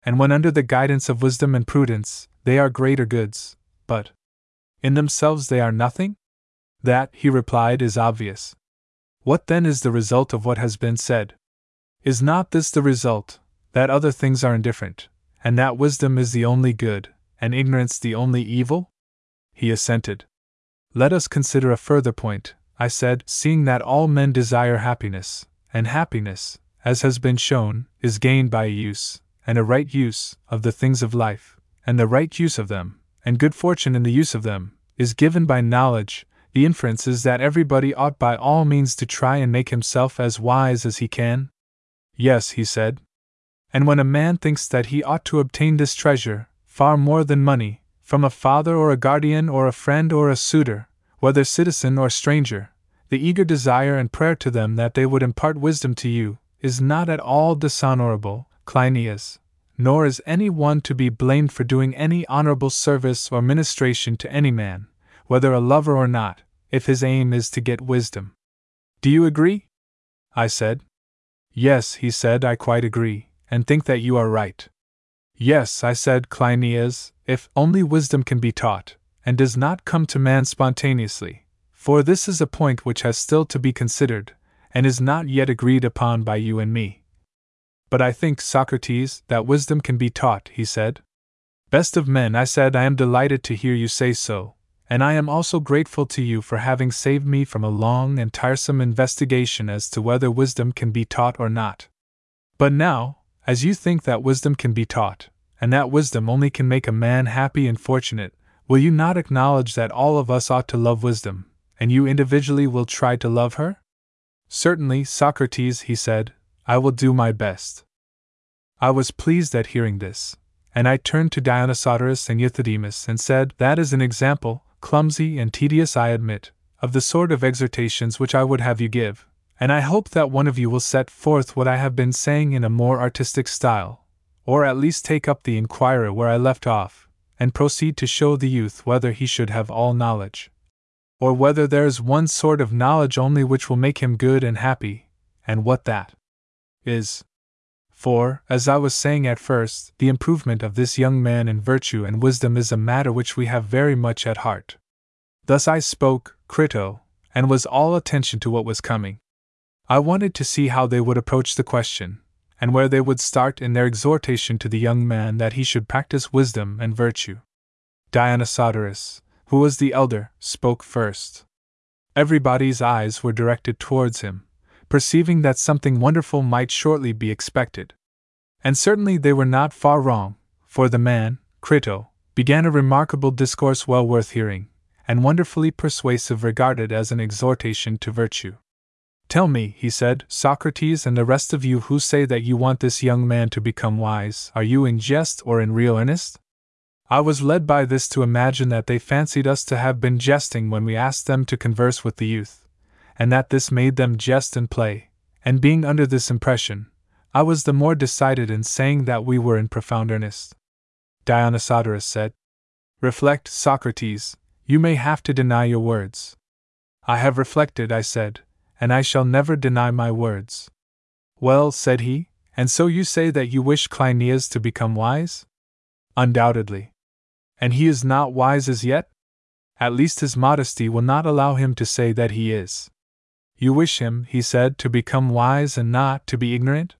And when under the guidance of wisdom and prudence, they are greater goods, but in themselves they are nothing? That, he replied, is obvious. What then is the result of what has been said? Is not this the result, that other things are indifferent, and that wisdom is the only good, and ignorance the only evil? He assented. Let us consider a further point, I said, seeing that all men desire happiness, and happiness, as has been shown, is gained by use, and a right use, of the things of life, and the right use of them, and good fortune in the use of them, is given by knowledge, the inference is that everybody ought by all means to try and make himself as wise as he can? Yes, he said. And when a man thinks that he ought to obtain this treasure, far more than money, from a father or a guardian or a friend or a suitor, whether citizen or stranger, the eager desire and prayer to them that they would impart wisdom to you, is not at all dishonorable, Cleinias, nor is any one to be blamed for doing any honorable service or ministration to any man, whether a lover or not, if his aim is to get wisdom. Do you agree? I said. Yes, he said, I quite agree, and think that you are right. Yes, I said, Cleinias, if only wisdom can be taught, and does not come to man spontaneously, for this is a point which has still to be considered, and is not yet agreed upon by you and me. But I think, Socrates, that wisdom can be taught, he said. Best of men, I said, I am delighted to hear you say so, and I am also grateful to you for having saved me from a long and tiresome investigation as to whether wisdom can be taught or not. But now, as you think that wisdom can be taught, and that wisdom only can make a man happy and fortunate, will you not acknowledge that all of us ought to love wisdom, and you individually will try to love her? Certainly, Socrates, he said, I will do my best. I was pleased at hearing this, and I turned to Dionysodorus and Euthydemus and said, That is an example, clumsy and tedious, I admit, of the sort of exhortations which I would have you give, and I hope that one of you will set forth what I have been saying in a more artistic style, or at least take up the inquirer where I left off, and proceed to show the youth whether he should have all knowledge, or whether there is one sort of knowledge only which will make him good and happy, and what that is. For, as I was saying at first, the improvement of this young man in virtue and wisdom is a matter which we have very much at heart. Thus I spoke, Crito, and was all attention to what was coming. I wanted to see how they would approach the question, and where they would start in their exhortation to the young man that he should practice wisdom and virtue. Dionysodorus, who was the elder, spoke first. Everybody's eyes were directed towards him, perceiving that something wonderful might shortly be expected. And certainly they were not far wrong, for the man, Crito, began a remarkable discourse well worth hearing, and wonderfully persuasive regarded as an exhortation to virtue. Tell me, he said, Socrates and the rest of you who say that you want this young man to become wise, are you in jest or in real earnest? I was led by this to imagine that they fancied us to have been jesting when we asked them to converse with the youth and that this made them jest and play, and being under this impression, I was the more decided in saying that we were in profound earnest. Dionysodorus said, Reflect, Socrates, you may have to deny your words. I have reflected, I said, and I shall never deny my words. Well, said he, and so you say that you wish Cleinias to become wise? Undoubtedly. And he is not wise as yet? At least his modesty will not allow him to say that he is. You wish him, he said, to become wise and not to be ignorant?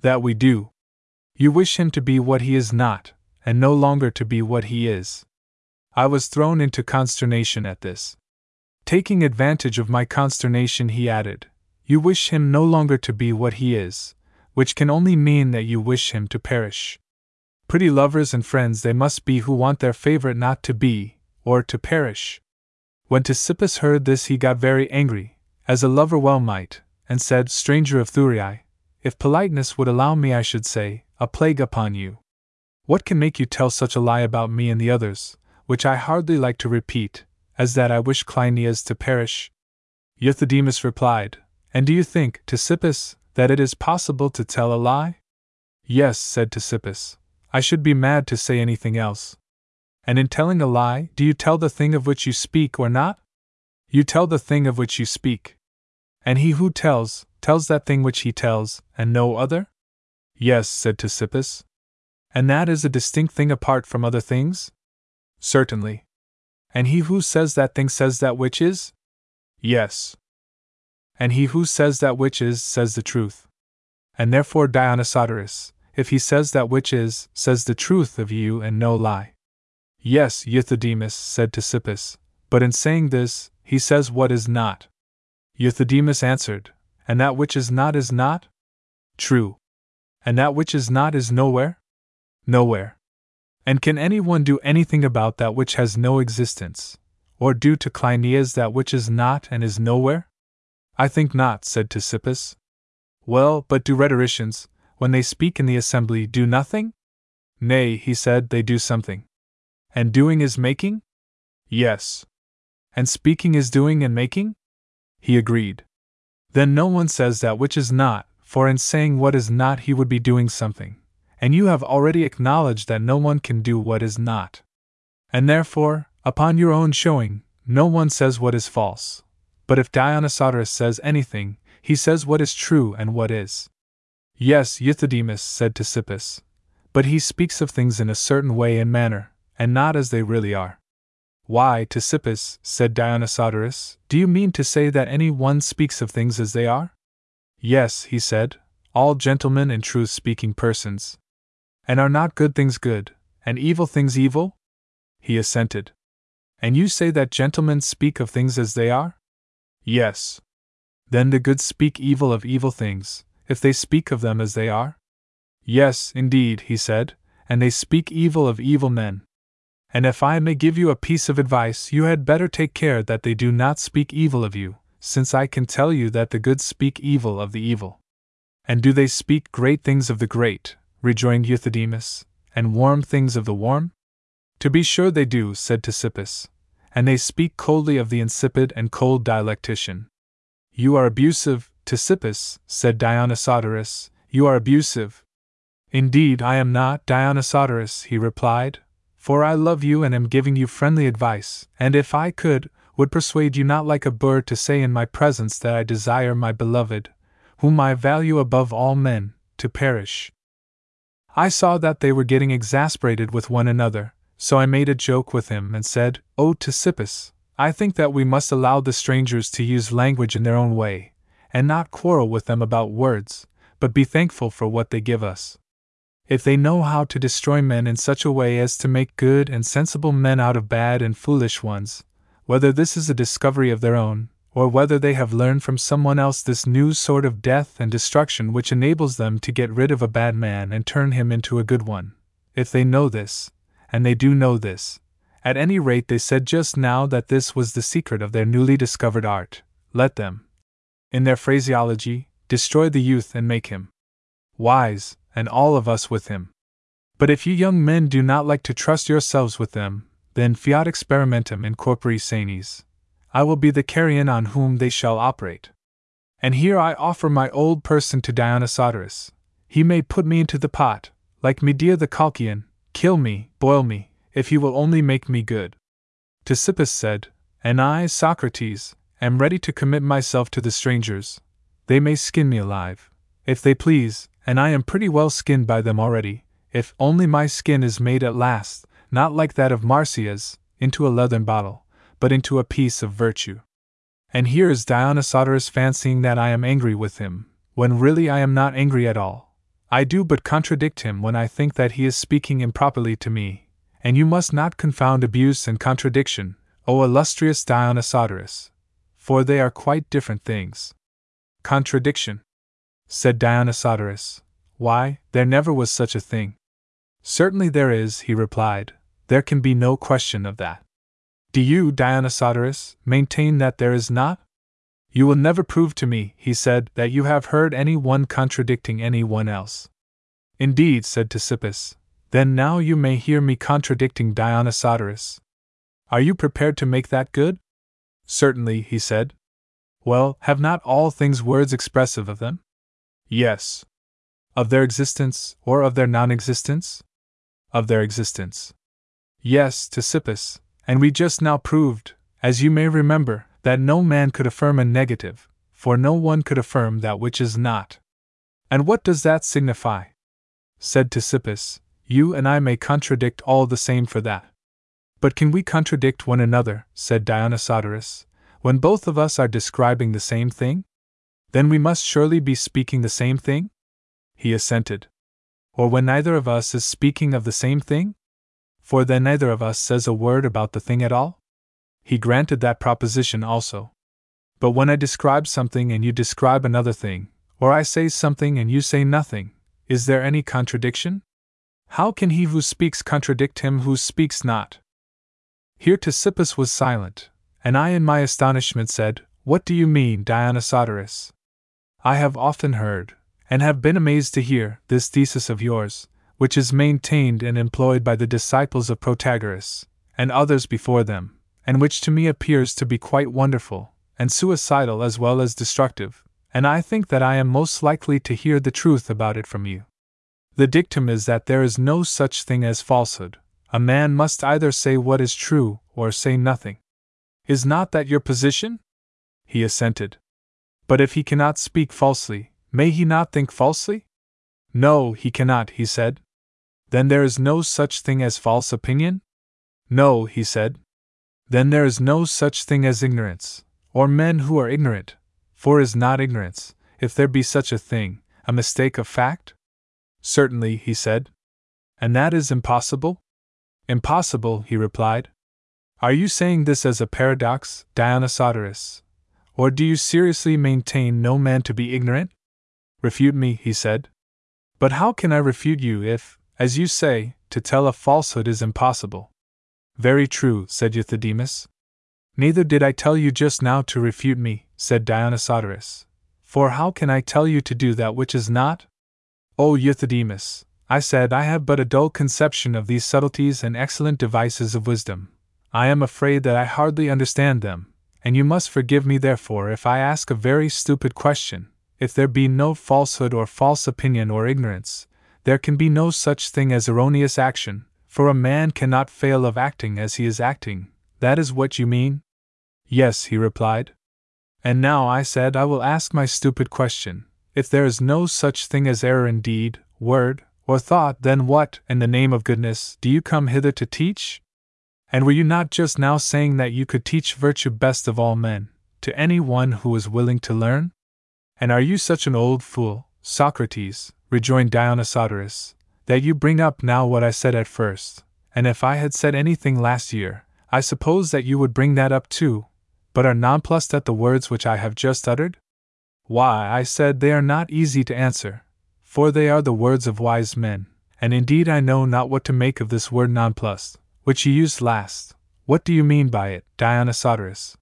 That we do. You wish him to be what he is not, and no longer to be what he is. I was thrown into consternation at this. Taking advantage of my consternation, he added, You wish him no longer to be what he is, which can only mean that you wish him to perish. Pretty lovers and friends they must be who want their favorite not to be, or to perish. When Ctesippus heard this, he got very angry, as a lover well might, and said, Stranger of Thurii, if politeness would allow me, I should say, a plague upon you. What can make you tell such a lie about me and the others, which I hardly like to repeat, as that I wish Cleinias to perish? Euthydemus replied, And do you think, Ctesippus, that it is possible to tell a lie? Yes, said Ctesippus. I should be mad to say anything else. And in telling a lie, do you tell the thing of which you speak or not? You tell the thing of which you speak. And he who tells, tells that thing which he tells, and no other? Yes, said Ctesippus. And that is a distinct thing apart from other things? Certainly. And he who says that thing says that which is? Yes. And he who says that which is says the truth. And therefore Dionysodorus, if he says that which is, says the truth of you and no lie. Yes, Euthydemus said Ctesippus, but in saying this, he says what is not. Euthydemus answered, And that which is not is not? True. And that which is not is nowhere? Nowhere. And can anyone do anything about that which has no existence, or do to Cleinias that which is not and is nowhere? I think not, said Ctesippus. Well, but do rhetoricians, when they speak in the assembly, do nothing? Nay, he said, they do something. And doing is making? Yes. And speaking is doing and making? He agreed. Then no one says that which is not, for in saying what is not he would be doing something, and you have already acknowledged that no one can do what is not. And therefore, upon your own showing, no one says what is false. But if Dionysodorus says anything, he says what is true and what is. Yes, Euthydemus said Ctesippus, but he speaks of things in a certain way and manner, and not as they really are. Why, Ctesippus, said Dionysodorus, do you mean to say that any one speaks of things as they are? Yes, he said, all gentlemen and truth speaking persons. And are not good things good, and evil things evil? He assented. And you say that gentlemen speak of things as they are? Yes. Then the good speak evil of evil things, if they speak of them as they are? Yes, indeed, he said, and they speak evil of evil men, and if I may give you a piece of advice, you had better take care that they do not speak evil of you, since I can tell you that the good speak evil of the evil. And do they speak great things of the great, rejoined Euthydemus, and warm things of the warm? To be sure they do, said Ctesippus, and they speak coldly of the insipid and cold dialectician. You are abusive, Ctesippus, said Dionysodorus, you are abusive. Indeed, I am not, Dionysodorus, he replied, for I love you and am giving you friendly advice, and if I could, would persuade you not like a bird to say in my presence that I desire my beloved, whom I value above all men, to perish. I saw that they were getting exasperated with one another, so I made a joke with him and said, O Ctesippus, I think that we must allow the strangers to use language in their own way, and not quarrel with them about words, but be thankful for what they give us. If they know how to destroy men in such a way as to make good and sensible men out of bad and foolish ones, whether this is a discovery of their own, or whether they have learned from someone else this new sort of death and destruction which enables them to get rid of a bad man and turn him into a good one, if they know this, and they do know this, at any rate they said just now that this was the secret of their newly discovered art, let them, in their phraseology, destroy the youth and make him wise, and all of us with him. But if you young men do not like to trust yourselves with them, then fiat experimentum in corpore sanis. I will be the Carian on whom they shall operate. And here I offer my old person to Dionysodorus. He may put me into the pot, like Medea the Colchian, kill me, boil me, if he will only make me good. Ctesippus said, And I, Socrates, am ready to commit myself to the strangers. They may skin me alive, if they please, and I am pretty well skinned by them already, if only my skin is made at last, not like that of Marsyas, into a leathern bottle, but into a piece of virtue. And here is Dionysodorus fancying that I am angry with him, when really I am not angry at all. I do but contradict him when I think that he is speaking improperly to me, and you must not confound abuse and contradiction, O illustrious Dionysodorus, for they are quite different things. Contradiction said Dionysodorus. Why, there never was such a thing. Certainly there is, he replied. There can be no question of that. Do you, Dionysodorus, maintain that there is not? You will never prove to me, he said, that you have heard any one contradicting any one else. Indeed, said Ctesippus, then now you may hear me contradicting Dionysodorus. Are you prepared to make that good? Certainly, he said. Well, have not all things words expressive of them? Yes. Of their existence, or of their non existence? Of their existence. Yes, Ctesippus, and we just now proved, as you may remember, that no man could affirm a negative, for no one could affirm that which is not. And what does that signify? Said Ctesippus, You and I may contradict all the same for that. But can we contradict one another, said Dionysodorus, when both of us are describing the same thing? Then we must surely be speaking the same thing? He assented. Or when neither of us is speaking of the same thing? For then neither of us says a word about the thing at all? He granted that proposition also. But when I describe something and you describe another thing, or I say something and you say nothing, is there any contradiction? How can he who speaks contradict him who speaks not? Here Ctesippus was silent, and I in my astonishment said, What do you mean, Dionysodorus? I have often heard, and have been amazed to hear, this thesis of yours, which is maintained and employed by the disciples of Protagoras, and others before them, and which to me appears to be quite wonderful, and suicidal as well as destructive, and I think that I am most likely to hear the truth about it from you. The dictum is that there is no such thing as falsehood, a man must either say what is true or say nothing. Is not that your position? He assented. But if he cannot speak falsely, may he not think falsely? No, he cannot, he said. Then there is no such thing as false opinion? No, he said. Then there is no such thing as ignorance, or men who are ignorant, for is not ignorance, if there be such a thing, a mistake of fact? Certainly, he said. And that is impossible? Impossible, he replied. Are you saying this as a paradox, Dionysodorus? Or do you seriously maintain no man to be ignorant? Refute me, he said. But how can I refute you if, as you say, to tell a falsehood is impossible? Very true, said Euthydemus. Neither did I tell you just now to refute me, said Dionysodorus. For how can I tell you to do that which is not? O Euthydemus, I said I have but a dull conception of these subtleties and excellent devices of wisdom. I am afraid that I hardly understand them, and you must forgive me therefore if I ask a very stupid question. If there be no falsehood or false opinion or ignorance, there can be no such thing as erroneous action, for a man cannot fail of acting as he is acting. That is what you mean? Yes, he replied. And now, I said, I will ask my stupid question. If there is no such thing as error in deed, word, or thought, then what, in the name of goodness, do you come hither to teach? And were you not just now saying that you could teach virtue best of all men, to any one who was willing to learn? And are you such an old fool, Socrates, rejoined Dionysodorus, that you bring up now what I said at first? And if I had said anything last year, I suppose that you would bring that up too, but are nonplussed at the words which I have just uttered? Why, I said they are not easy to answer, for they are the words of wise men, and indeed I know not what to make of this word nonplussed, which you used last. What do you mean by it, Dionysodorus?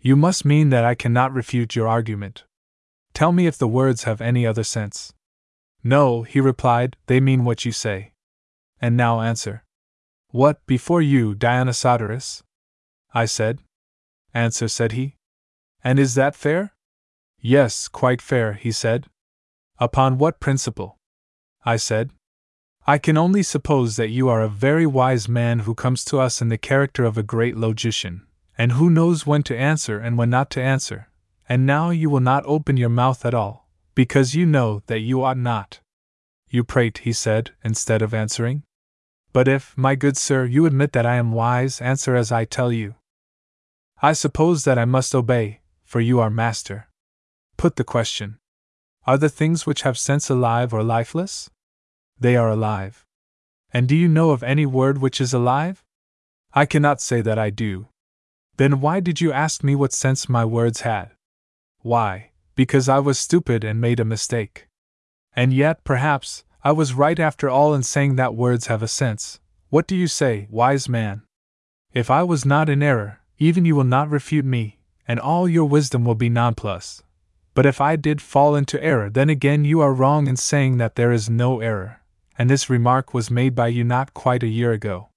You must mean that I cannot refute your argument. Tell me if the words have any other sense. No, he replied, they mean what you say. And now answer. What, before you, Dionysodorus? I said. Answer, said he. And is that fair? Yes, quite fair, he said. Upon what principle? I said. I can only suppose that you are a very wise man who comes to us in the character of a great logician, and who knows when to answer and when not to answer, and now you will not open your mouth at all, because you know that you ought not. You prate, he said, instead of answering. But if, my good sir, you admit that I am wise, answer as I tell you. I suppose that I must obey, for you are master. Put the question Are the things which have sense alive or lifeless? They are alive. And do you know of any word which is alive? I cannot say that I do. Then why did you ask me what sense my words had? Why, because I was stupid and made a mistake. And yet, perhaps, I was right after all in saying that words have a sense. What do you say, wise man? If I was not in error, even you will not refute me, and all your wisdom will be nonplussed. But if I did fall into error, then again you are wrong in saying that there is no error. And this remark was made by you not quite a year ago.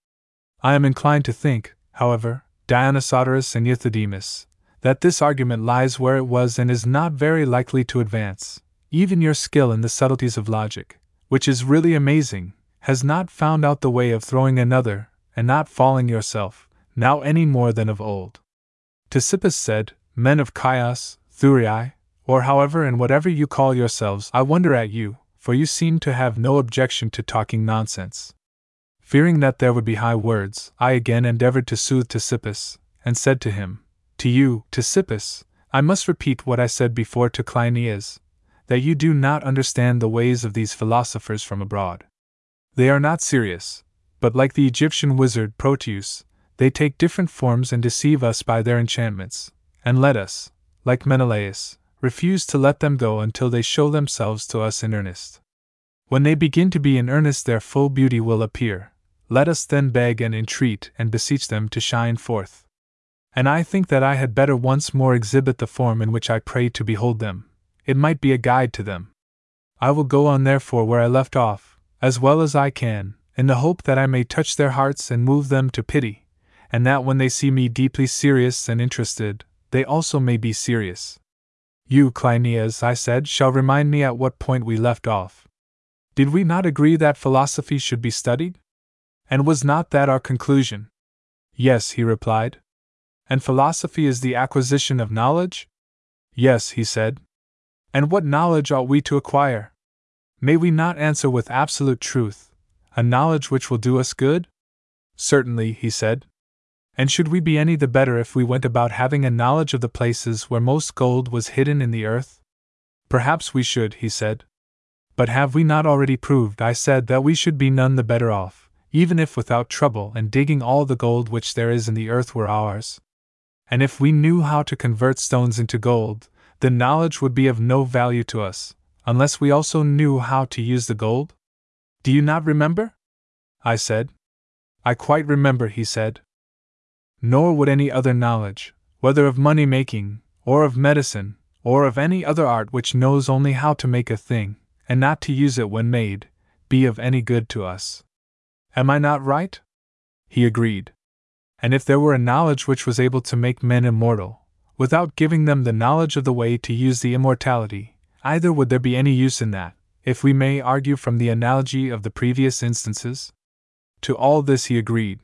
I am inclined to think, however, Dionysodorus and Euthydemus, that this argument lies where it was and is not very likely to advance. Even your skill in the subtleties of logic, which is really amazing, has not found out the way of throwing another, and not falling yourself, now any more than of old. Ctesippus said, Men of Chios, Thurii, or however and whatever you call yourselves, I wonder at you, for you seem to have no objection to talking nonsense. Fearing that there would be high words, I again endeavored to soothe Ctesippus, and said to him, To you, Ctesippus, I must repeat what I said before to Cleinias, that you do not understand the ways of these philosophers from abroad. They are not serious, but like the Egyptian wizard Proteus, they take different forms and deceive us by their enchantments, and let us, like Menelaus, refuse to let them go until they show themselves to us in earnest. When they begin to be in earnest, their full beauty will appear. Let us then beg and entreat and beseech them to shine forth. And I think that I had better once more exhibit the form in which I pray to behold them, it might be a guide to them. I will go on therefore where I left off, as well as I can, in the hope that I may touch their hearts and move them to pity, and that when they see me deeply serious and interested, they also may be serious. You, Cleinias, I said, shall remind me at what point we left off. Did we not agree that philosophy should be studied? And was not that our conclusion? Yes, he replied. And philosophy is the acquisition of knowledge? Yes, he said. And what knowledge ought we to acquire? May we not answer with absolute truth, a knowledge which will do us good? Certainly, he said. And should we be any the better if we went about having a knowledge of the places where most gold was hidden in the earth? Perhaps we should, he said. But have we not already proved, I said, that we should be none the better off, even if without trouble and digging all the gold which there is in the earth were ours? And if we knew how to convert stones into gold, the knowledge would be of no value to us, unless we also knew how to use the gold? Do you not remember? I said. I quite remember, he said. Nor would any other knowledge, whether of money making, or of medicine, or of any other art which knows only how to make a thing, and not to use it when made, be of any good to us. Am I not right? He agreed. And if there were a knowledge which was able to make men immortal, without giving them the knowledge of the way to use the immortality, either would there be any use in that, if we may argue from the analogy of the previous instances? To all this he agreed.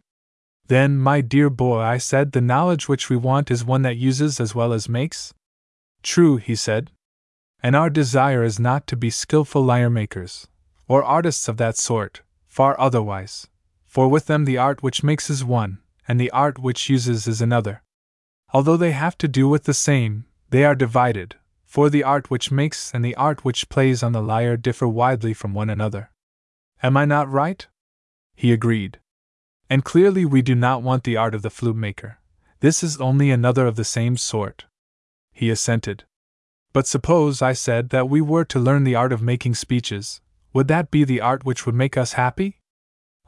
Then, my dear boy, I said, the knowledge which we want is one that uses as well as makes? True, he said. And our desire is not to be skilful lyre makers, or artists of that sort, far otherwise, for with them the art which makes is one, and the art which uses is another. Although they have to do with the same, they are divided, for the art which makes and the art which plays on the lyre differ widely from one another. Am I not right? He agreed. And clearly we do not want the art of the flute maker. This is only another of the same sort. He assented. But suppose, I said, that we were to learn the art of making speeches, would that be the art which would make us happy?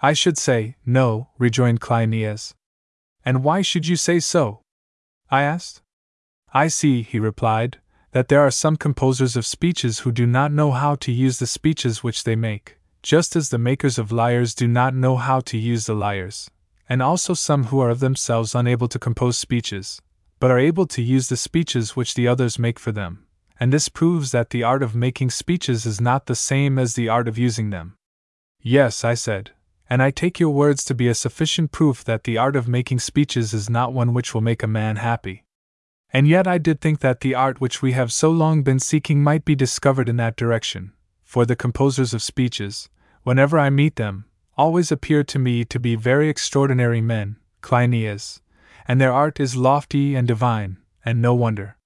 I should say, no, rejoined Cleinias. And why should you say so? I asked. I see, he replied, that there are some composers of speeches who do not know how to use the speeches which they make, just as the makers of lyres do not know how to use the lyres, and also some who are of themselves unable to compose speeches, but are able to use the speeches which the others make for them, and this proves that the art of making speeches is not the same as the art of using them. Yes, I said, and I take your words to be a sufficient proof that the art of making speeches is not one which will make a man happy. And yet I did think that the art which we have so long been seeking might be discovered in that direction, for the composers of speeches, whenever I meet them, always appear to me to be very extraordinary men, Cleinias, and their art is lofty and divine, and no wonder.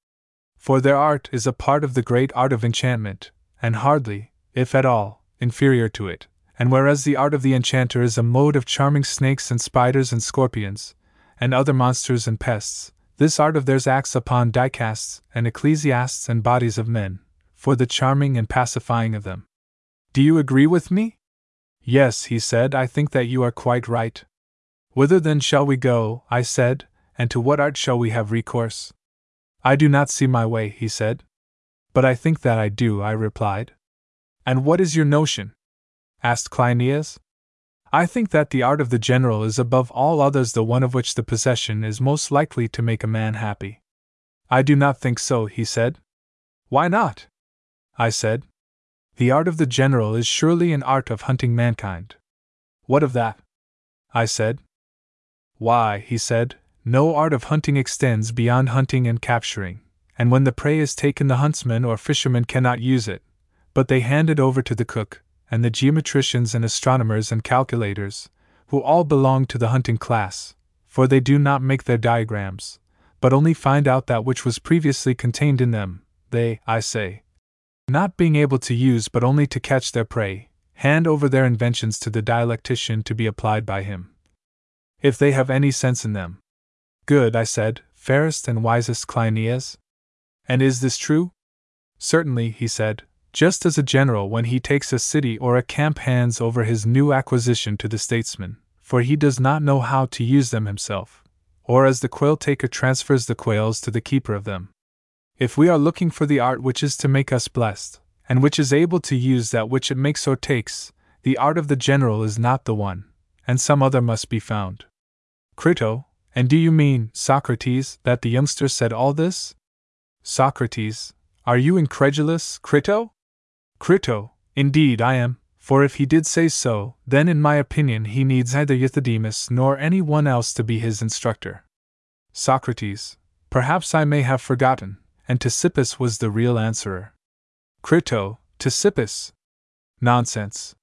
For their art is a part of the great art of enchantment, and hardly, if at all, inferior to it. And whereas the art of the enchanter is a mode of charming snakes and spiders and scorpions, and other monsters and pests, this art of theirs acts upon dicasts and ecclesiasts and bodies of men, for the charming and pacifying of them. Do you agree with me? Yes, he said, I think that you are quite right. Whither then shall we go? I said, and to what art shall we have recourse? I do not see my way, he said. But I think that I do, I replied. And what is your notion? asked Cleinias. I think that the art of the general is above all others the one of which the possession is most likely to make a man happy. I do not think so, he said. Why not? I said. The art of the general is surely an art of hunting mankind. What of that? I said. Why, he said, no art of hunting extends beyond hunting and capturing, and when the prey is taken, the huntsman or fisherman cannot use it, but they hand it over to the cook, and the geometricians and astronomers and calculators, who all belong to the hunting class, for they do not make their diagrams, but only find out that which was previously contained in them, they, I say, not being able to use but only to catch their prey, hand over their inventions to the dialectician to be applied by him. If they have any sense in them. Good, I said, fairest and wisest Cleinias. And is this true? Certainly, he said, just as a general when he takes a city or a camp hands over his new acquisition to the statesman, for he does not know how to use them himself, or as the quail taker transfers the quails to the keeper of them. If we are looking for the art which is to make us blessed, and which is able to use that which it makes or takes, the art of the general is not the one, and some other must be found. Crito, and do you mean, Socrates, that the youngster said all this? Socrates, are you incredulous, Crito? Crito, indeed I am, for if he did say so, then in my opinion he needs neither Euthydemus nor any one else to be his instructor. Socrates, perhaps I may have forgotten, and Ctesippus was the real answerer. Crito, Ctesippus. Nonsense.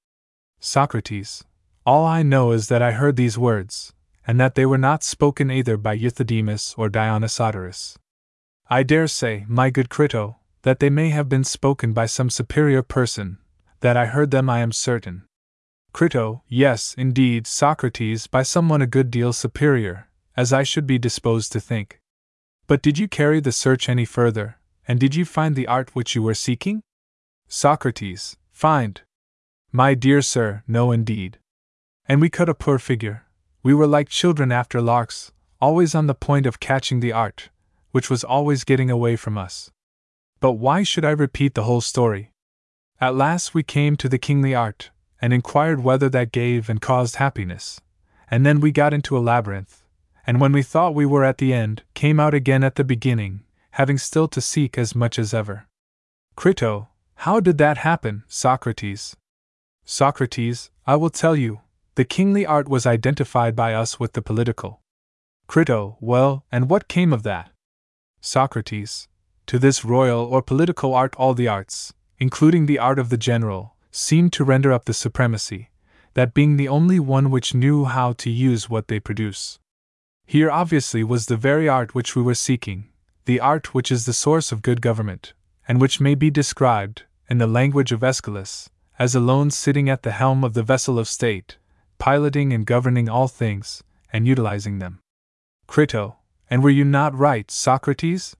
Socrates, all I know is that I heard these words, and that they were not spoken either by Euthydemus or Dionysodorus. I dare say, my good Crito, that they may have been spoken by some superior person, that I heard them I am certain. Crito, yes, indeed, Socrates, by someone a good deal superior, as I should be disposed to think. But did you carry the search any further, and did you find the art which you were seeking? Socrates, find. My dear sir, no indeed. And we cut a poor figure. We were like children after larks, always on the point of catching the art, which was always getting away from us. But why should I repeat the whole story? At last we came to the kingly art, and inquired whether that gave and caused happiness. And then we got into a labyrinth, and when we thought we were at the end, came out again at the beginning, having still to seek as much as ever. Crito, how did that happen, Socrates? Socrates, I will tell you. The kingly art was identified by us with the political. Crito, well, and what came of that? Socrates, to this royal or political art, all the arts, including the art of the general, seemed to render up the supremacy, that being the only one which knew how to use what they produce. Here obviously was the very art which we were seeking, the art which is the source of good government, and which may be described, in the language of Aeschylus, as alone sitting at the helm of the vessel of state, piloting and governing all things, and utilizing them. Crito, and were you not right, Socrates?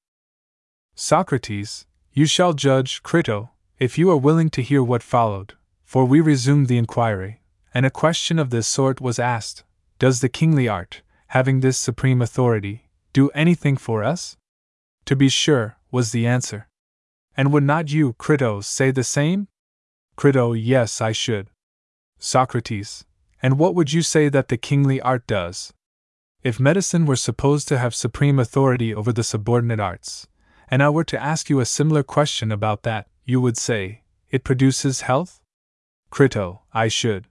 Socrates, you shall judge, Crito, if you are willing to hear what followed, for we resumed the inquiry, and a question of this sort was asked Does the kingly art, having this supreme authority, do anything for us? To be sure, was the answer. And would not you, Crito, say the same? Crito, yes, I should. Socrates, and what would you say that the kingly art does? If medicine were supposed to have supreme authority over the subordinate arts, and I were to ask you a similar question about that, you would say, it produces health? Crito, I should.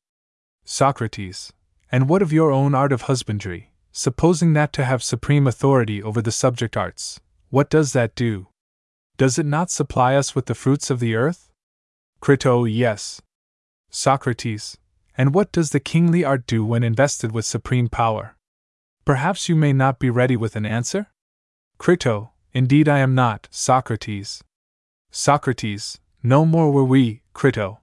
Socrates, and what of your own art of husbandry, supposing that to have supreme authority over the subject arts, what does that do? Does it not supply us with the fruits of the earth? Crito, yes. Socrates, and what does the kingly art do when invested with supreme power? Perhaps you may not be ready with an answer? Crito, Indeed, I am not, Socrates. Socrates, no more were we, Crito.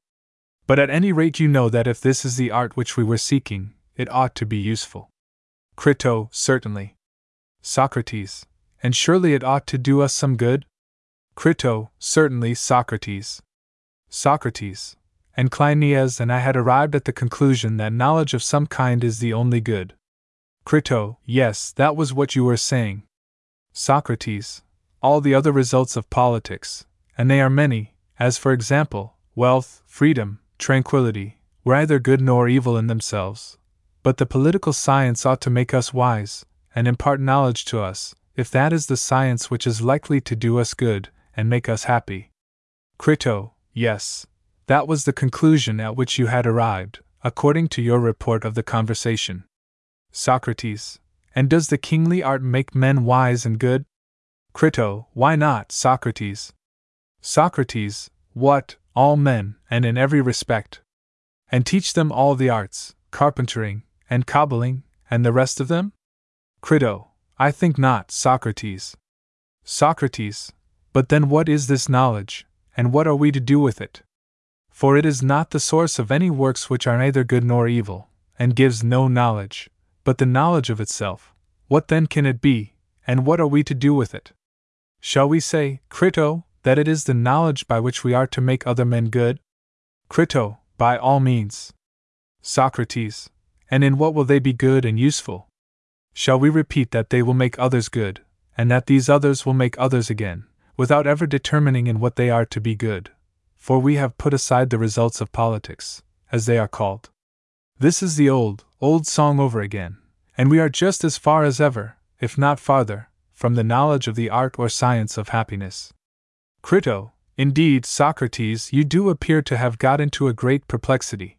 But at any rate, you know that if this is the art which we were seeking, it ought to be useful. Crito, certainly. Socrates, and surely it ought to do us some good? Crito, certainly, Socrates. Socrates, and Cleinias and I had arrived at the conclusion that knowledge of some kind is the only good. Crito, yes, that was what you were saying, Socrates, all the other results of politics, and they are many, as for example, wealth, freedom, tranquility, were either good nor evil in themselves, but the political science ought to make us wise, and impart knowledge to us, if that is the science which is likely to do us good and make us happy. Crito, yes, that was the conclusion at which you had arrived, according to your report of the conversation. Socrates, and does the kingly art make men wise and good? Crito, why not, Socrates? Socrates, what, all men, and in every respect. And teach them all the arts, carpentering, and cobbling, and the rest of them? Crito, I think not, Socrates. Socrates, but then what is this knowledge, and what are we to do with it? For it is not the source of any works which are neither good nor evil, and gives no knowledge, but the knowledge of itself. What then can it be, and what are we to do with it? Shall we say, Crito, that it is the knowledge by which we are to make other men good? Crito, by all means. Socrates, and in what will they be good and useful? Shall we repeat that they will make others good, and that these others will make others again, without ever determining in what they are to be good? For we have put aside the results of politics, as they are called. This is the old, old song over again, and we are just as far as ever, if not farther, from the knowledge of the art or science of happiness. Crito, indeed, Socrates, you do appear to have got into a great perplexity.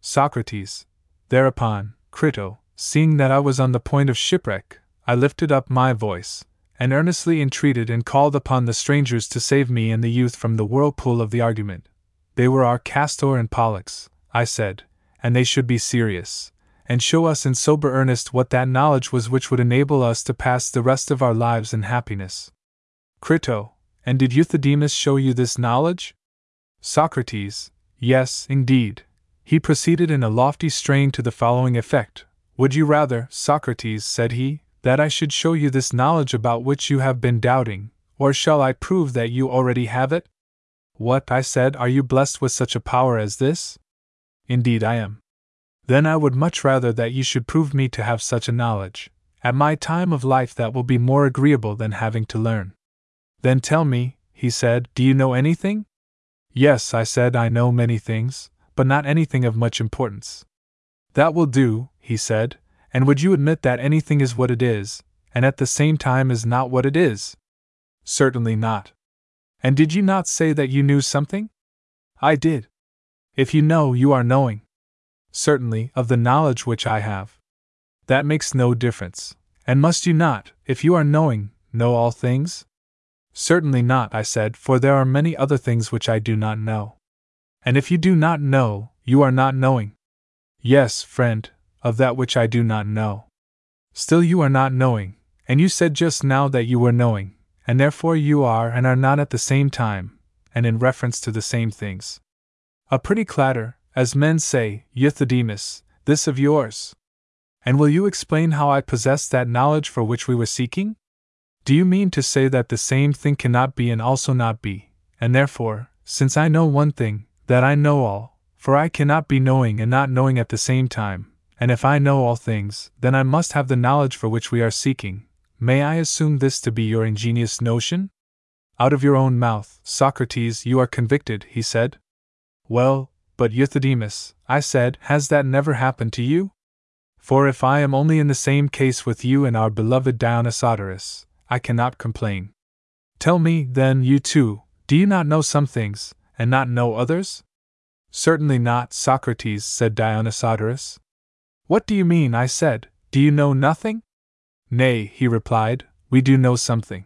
Socrates. Thereupon, Crito, seeing that I was on the point of shipwreck, I lifted up my voice, and earnestly entreated and called upon the strangers to save me and the youth from the whirlpool of the argument. They were our Castor and Pollux, I said, and they should be serious, and show us in sober earnest what that knowledge was which would enable us to pass the rest of our lives in happiness. Crito, and did Euthydemus show you this knowledge? Socrates, yes, indeed. He proceeded in a lofty strain to the following effect Would you rather, Socrates, said he, that I should show you this knowledge about which you have been doubting, or shall I prove that you already have it? What, I said, are you blessed with such a power as this? Indeed, I am. Then I would much rather that you should prove me to have such a knowledge. At my time of life, that will be more agreeable than having to learn. Then tell me, he said, do you know anything? Yes, I said, I know many things, but not anything of much importance. That will do, he said, and would you admit that anything is what it is, and at the same time is not what it is? Certainly not. And did you not say that you knew something? I did. If you know, you are knowing. Certainly, of the knowledge which I have. That makes no difference. And must you not, if you are knowing, know all things? Certainly not, I said, for there are many other things which I do not know. And if you do not know, you are not knowing. Yes, friend, of that which I do not know. Still, you are not knowing, and you said just now that you were knowing, and therefore you are and are not at the same time, and in reference to the same things. A pretty clatter, as men say, Euthydemus, this of yours. And will you explain how I possess that knowledge for which we were seeking? Do you mean to say that the same thing cannot be and also not be, and therefore, since I know one thing, that I know all, for I cannot be knowing and not knowing at the same time, and if I know all things, then I must have the knowledge for which we are seeking. May I assume this to be your ingenious notion? Out of your own mouth, Socrates, you are convicted, he said. Well, but Euthydemus, I said, has that never happened to you? For if I am only in the same case with you and our beloved Dionysodorus, I cannot complain. Tell me, then, you too, do you not know some things, and not know others? Certainly not, Socrates, said Dionysodorus. What do you mean? I said. Do you know nothing? Nay, he replied, we do know something.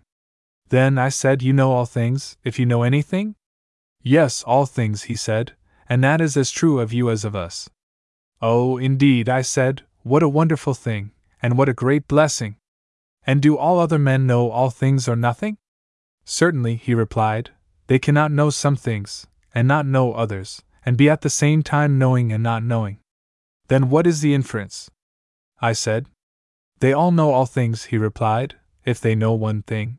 Then I said, You know all things, if you know anything? Yes, all things, he said, and that is as true of you as of us. Oh, indeed, I said, what a wonderful thing, and what a great blessing! And do all other men know all things or nothing? Certainly, he replied, they cannot know some things, and not know others, and be at the same time knowing and not knowing. Then what is the inference? I said. They all know all things, he replied, if they know one thing.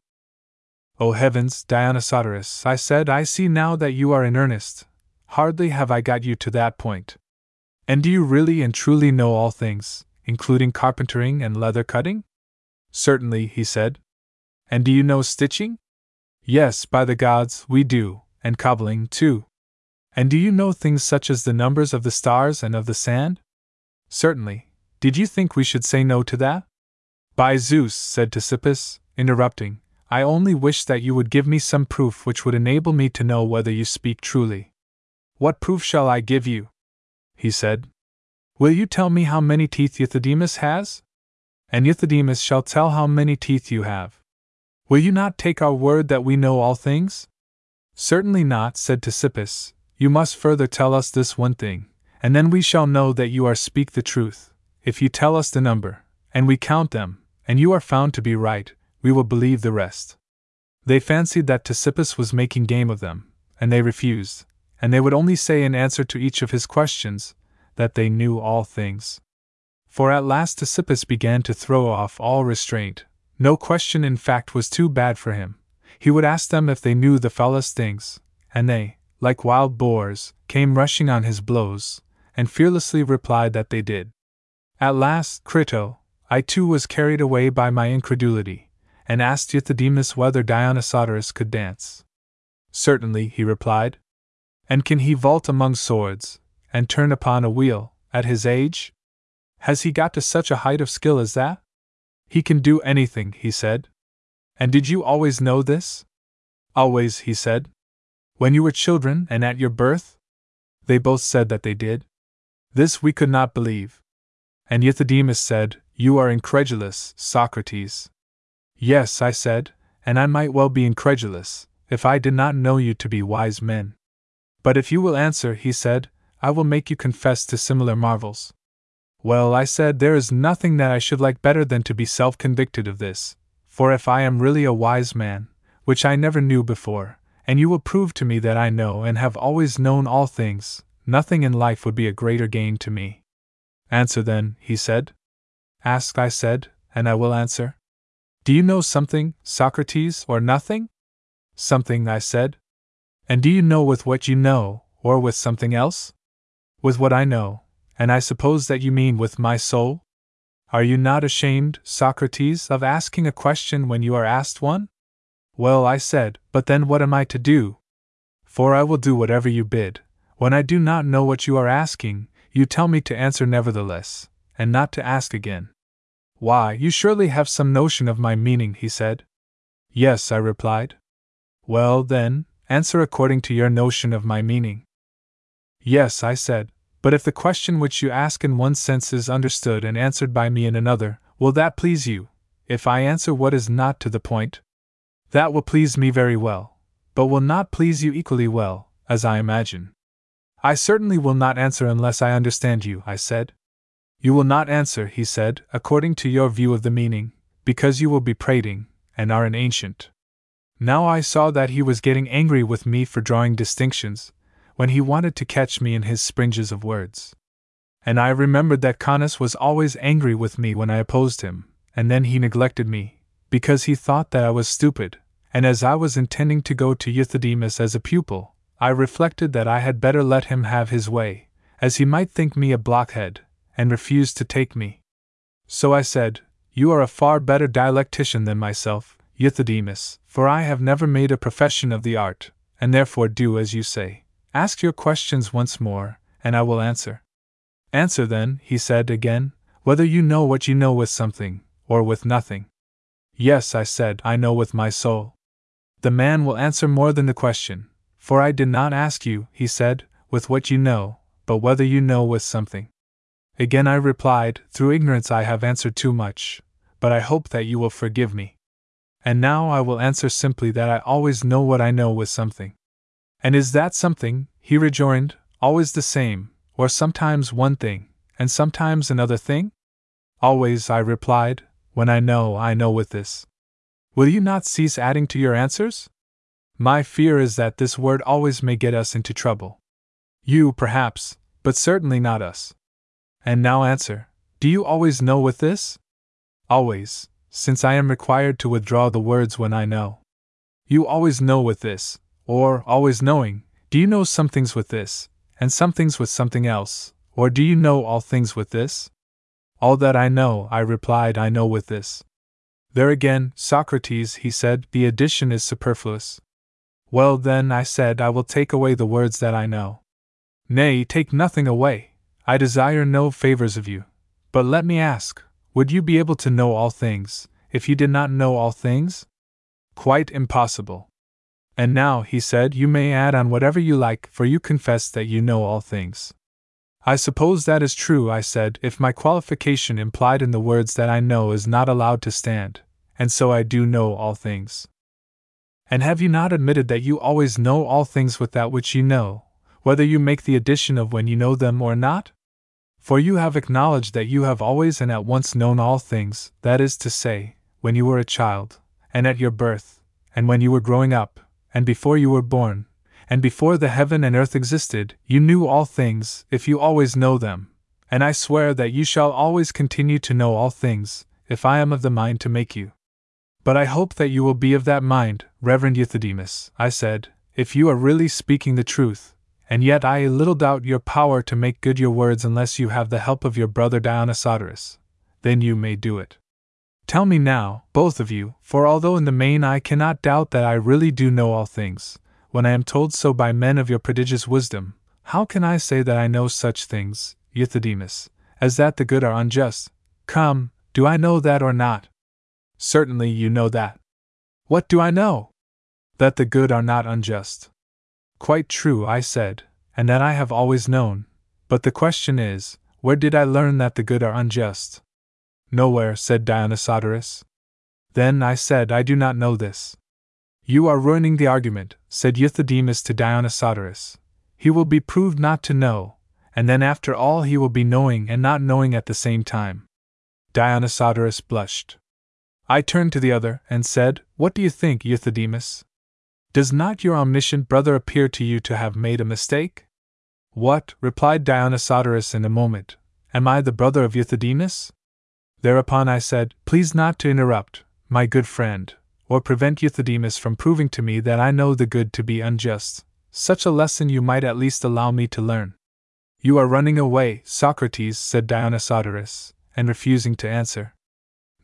O heavens, Dionysodorus, I said, I see now that you are in earnest. Hardly have I got you to that point. And do you really and truly know all things, including carpentering and leather cutting? Certainly, he said. And do you know stitching? Yes, by the gods, we do, and cobbling, too. And do you know things such as the numbers of the stars and of the sand? Certainly. Did you think we should say no to that? By Zeus, said Ctesippus, interrupting, I only wish that you would give me some proof which would enable me to know whether you speak truly. What proof shall I give you? He said. Will you tell me how many teeth Euthydemus has? And Euthydemus shall tell how many teeth you have. Will you not take our word that we know all things? Certainly not, said Ctesippus. You must further tell us this one thing, and then we shall know that you are speak the truth. If you tell us the number, and we count them, and you are found to be right, we will believe the rest. They fancied that Ctesippus was making game of them, and they refused, and they would only say in answer to each of his questions, that they knew all things. For at last Ctesippus began to throw off all restraint. No question, in fact, was too bad for him. He would ask them if they knew the foulest things, and they, like wild boars, came rushing on his blows, and fearlessly replied that they did. At last, Crito, I too was carried away by my incredulity, and asked Euthydemus whether Dionysodorus could dance. Certainly, he replied. And can he vault among swords, and turn upon a wheel, at his age? Has he got to such a height of skill as that? He can do anything, he said. And did you always know this? Always, he said. When you were children and at your birth? They both said that they did. This we could not believe. And Euthydemus said, You are incredulous, Socrates. Yes, I said, and I might well be incredulous, if I did not know you to be wise men. But if you will answer, he said, I will make you confess to similar marvels. Well, I said, there is nothing that I should like better than to be self convicted of this, for if I am really a wise man, which I never knew before, and you will prove to me that I know and have always known all things, nothing in life would be a greater gain to me. Answer then, he said. Ask, I said, and I will answer. Do you know something, Socrates, or nothing? Something, I said. And do you know with what you know, or with something else? With what I know, and I suppose that you mean with my soul? Are you not ashamed, Socrates, of asking a question when you are asked one? Well, I said, but then what am I to do? For I will do whatever you bid. When I do not know what you are asking, you tell me to answer nevertheless, and not to ask again. Why, you surely have some notion of my meaning, he said. Yes, I replied. Well, then, answer according to your notion of my meaning. Yes, I said, but if the question which you ask in one sense is understood and answered by me in another, will that please you, if I answer what is not to the point? That will please me very well, but will not please you equally well, as I imagine. I certainly will not answer unless I understand you, I said. You will not answer, he said, according to your view of the meaning, because you will be prating, and are an ancient. Now I saw that he was getting angry with me for drawing distinctions, when he wanted to catch me in his springes of words. And I remembered that Connus was always angry with me when I opposed him, and then he neglected me, because he thought that I was stupid, and as I was intending to go to Euthydemus as a pupil, I reflected that I had better let him have his way, as he might think me a blockhead, and refuse to take me. So I said, You are a far better dialectician than myself, Euthydemus, for I have never made a profession of the art, and therefore do as you say. Ask your questions once more, and I will answer. Answer then, he said again, whether you know what you know with something, or with nothing. Yes, I said, I know with my soul. The man will answer more than the question, for I did not ask you, he said, with what you know, but whether you know with something. Again I replied, Through ignorance I have answered too much, but I hope that you will forgive me. And now I will answer simply that I always know what I know with something. And is that something, he rejoined, always the same, or sometimes one thing, and sometimes another thing? Always, I replied, when I know, I know with this. Will you not cease adding to your answers? My fear is that this word always may get us into trouble. You, perhaps, but certainly not us. And now answer Do you always know with this? Always, since I am required to withdraw the words when I know. You always know with this, or, always knowing, do you know some things with this, and some things with something else, or do you know all things with this? All that I know, I replied, I know with this. There again, Socrates, he said, the addition is superfluous. Well, then, I said, I will take away the words that I know. Nay, take nothing away, I desire no favors of you. But let me ask, would you be able to know all things, if you did not know all things? Quite impossible. And now, he said, you may add on whatever you like, for you confess that you know all things. I suppose that is true, I said, if my qualification implied in the words that I know is not allowed to stand, and so I do know all things. And have you not admitted that you always know all things with that which you know, whether you make the addition of when you know them or not? For you have acknowledged that you have always and at once known all things, that is to say, when you were a child, and at your birth, and when you were growing up, and before you were born, and before the heaven and earth existed, you knew all things, if you always know them. And I swear that you shall always continue to know all things, if I am of the mind to make you. But I hope that you will be of that mind, Reverend Euthydemus, I said, if you are really speaking the truth, and yet I little doubt your power to make good your words unless you have the help of your brother Dionysodorus. Then you may do it. Tell me now, both of you, for although in the main I cannot doubt that I really do know all things, when I am told so by men of your prodigious wisdom, how can I say that I know such things, Euthydemus, as that the good are unjust? Come, do I know that or not? Certainly you know that. What do I know? That the good are not unjust. Quite true, I said, and that I have always known. But the question is, where did I learn that the good are unjust? Nowhere, said Dionysodorus. Then I said, I do not know this. You are ruining the argument, said Euthydemus to Dionysodorus. He will be proved not to know, and then after all he will be knowing and not knowing at the same time. Dionysodorus blushed. I turned to the other and said, What do you think, Euthydemus? Does not your omniscient brother appear to you to have made a mistake? What, replied Dionysodorus in a moment, am I the brother of Euthydemus? Thereupon I said, Please not to interrupt, my good friend, or prevent Euthydemus from proving to me that I know the good to be unjust. Such a lesson you might at least allow me to learn. You are running away, Socrates, said Dionysodorus, and refusing to answer.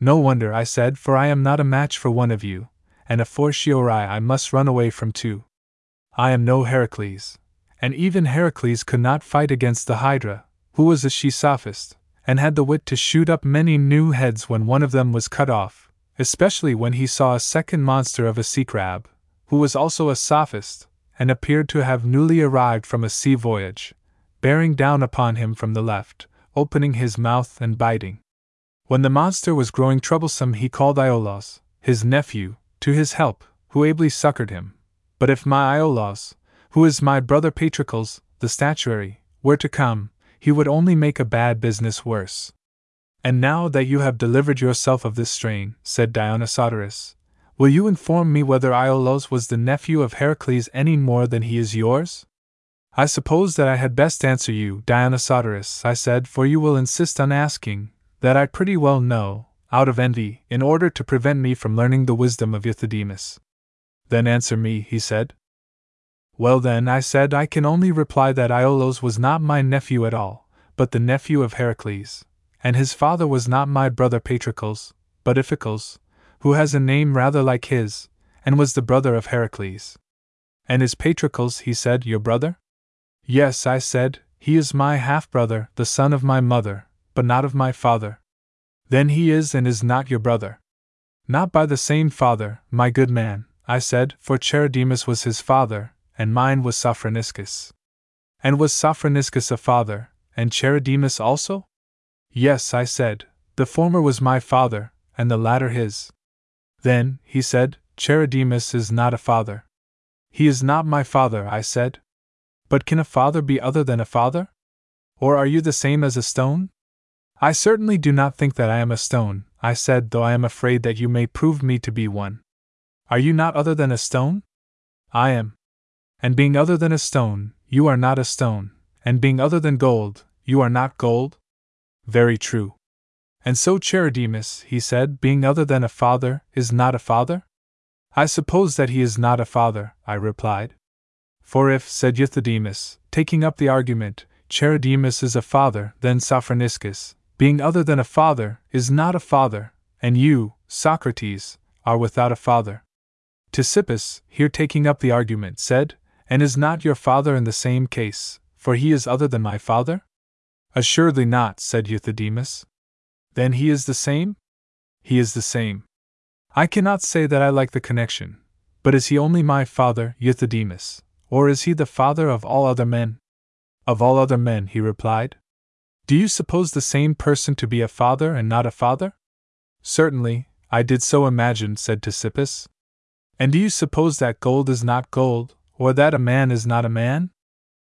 No wonder, I said, for I am not a match for one of you, and a fortiori I must run away from two. I am no Heracles, and even Heracles could not fight against the Hydra, who was a she sophist, and had the wit to shoot up many new heads when one of them was cut off, especially when he saw a second monster of a sea crab, who was also a sophist, and appeared to have newly arrived from a sea voyage, bearing down upon him from the left, opening his mouth and biting. When the monster was growing troublesome, he called Iolaus, his nephew, to his help, who ably succored him. But if my Iolaus, who is my brother Patroclus, the statuary, were to come, he would only make a bad business worse. And now that you have delivered yourself of this strain, said Dionysodorus, will you inform me whether Iolaus was the nephew of Heracles any more than he is yours? I suppose that I had best answer you, Dionysodorus, I said, for you will insist on asking, that I pretty well know, out of envy, in order to prevent me from learning the wisdom of Euthydemus. Then answer me, he said. Well, then, I said, I can only reply that Iolaus was not my nephew at all, but the nephew of Heracles, and his father was not my brother Patroclus, but Iphicles, who has a name rather like his, and was the brother of Heracles. And is Patroclus, he said, your brother? Yes, I said, he is my half brother, the son of my mother, but not of my father. Then he is and is not your brother. Not by the same father, my good man, I said, for Charidemus was his father, and mine was Sophroniscus. And was Sophroniscus a father, and Charidemus also? Yes, I said, the former was my father, and the latter his. Then, he said, Charidemus is not a father. He is not my father, I said. But can a father be other than a father? Or are you the same as a stone? I certainly do not think that I am a stone, I said, though I am afraid that you may prove me to be one. Are you not other than a stone? I am. And being other than a stone, you are not a stone, and being other than gold, you are not gold? Very true. And so Charidemus, he said, being other than a father, is not a father? I suppose that he is not a father, I replied. For if, said Euthydemus, taking up the argument, Charidemus is a father, then Sophroniscus, being other than a father, is not a father, and you, Socrates, are without a father. Ctesippus, here taking up the argument, said, And is not your father in the same case, for he is other than my father? Assuredly not, said Euthydemus. Then he is the same? He is the same. I cannot say that I like the connection, but is he only my father, Euthydemus, or is he the father of all other men? Of all other men, he replied. Do you suppose the same person to be a father and not a father? Certainly, I did so imagine, said Ctesippus. And do you suppose that gold is not gold, or that a man is not a man?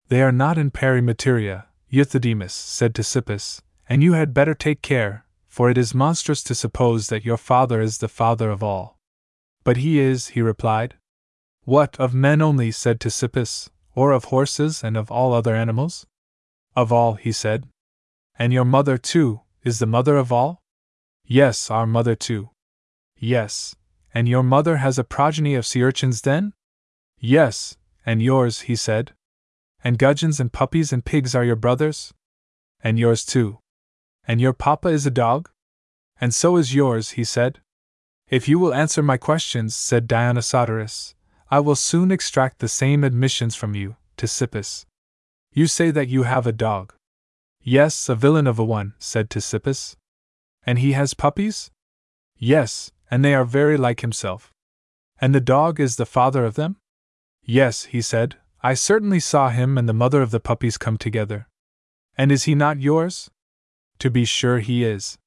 They are not in pari materia, Euthydemus, said Ctesippus, and you had better take care, for it is monstrous to suppose that your father is the father of all. But he is, he replied. What, of men only, said Ctesippus, or of horses and of all other animals? Of all, he said. And your mother, too, is the mother of all? Yes, our mother, too. Yes, and your mother has a progeny of sea urchins then? Yes, and yours, he said. And gudgeons and puppies and pigs are your brothers? And yours too. And your papa is a dog? And so is yours, he said. If you will answer my questions, said Dionysodorus, I will soon extract the same admissions from you, Ctesippus. You say that you have a dog. Yes, a villain of a one, said Ctesippus. And he has puppies? Yes, and they are very like himself. And the dog is the father of them? Yes, he said, I certainly saw him and the mother of the puppies come together. And is he not yours? To be sure he is.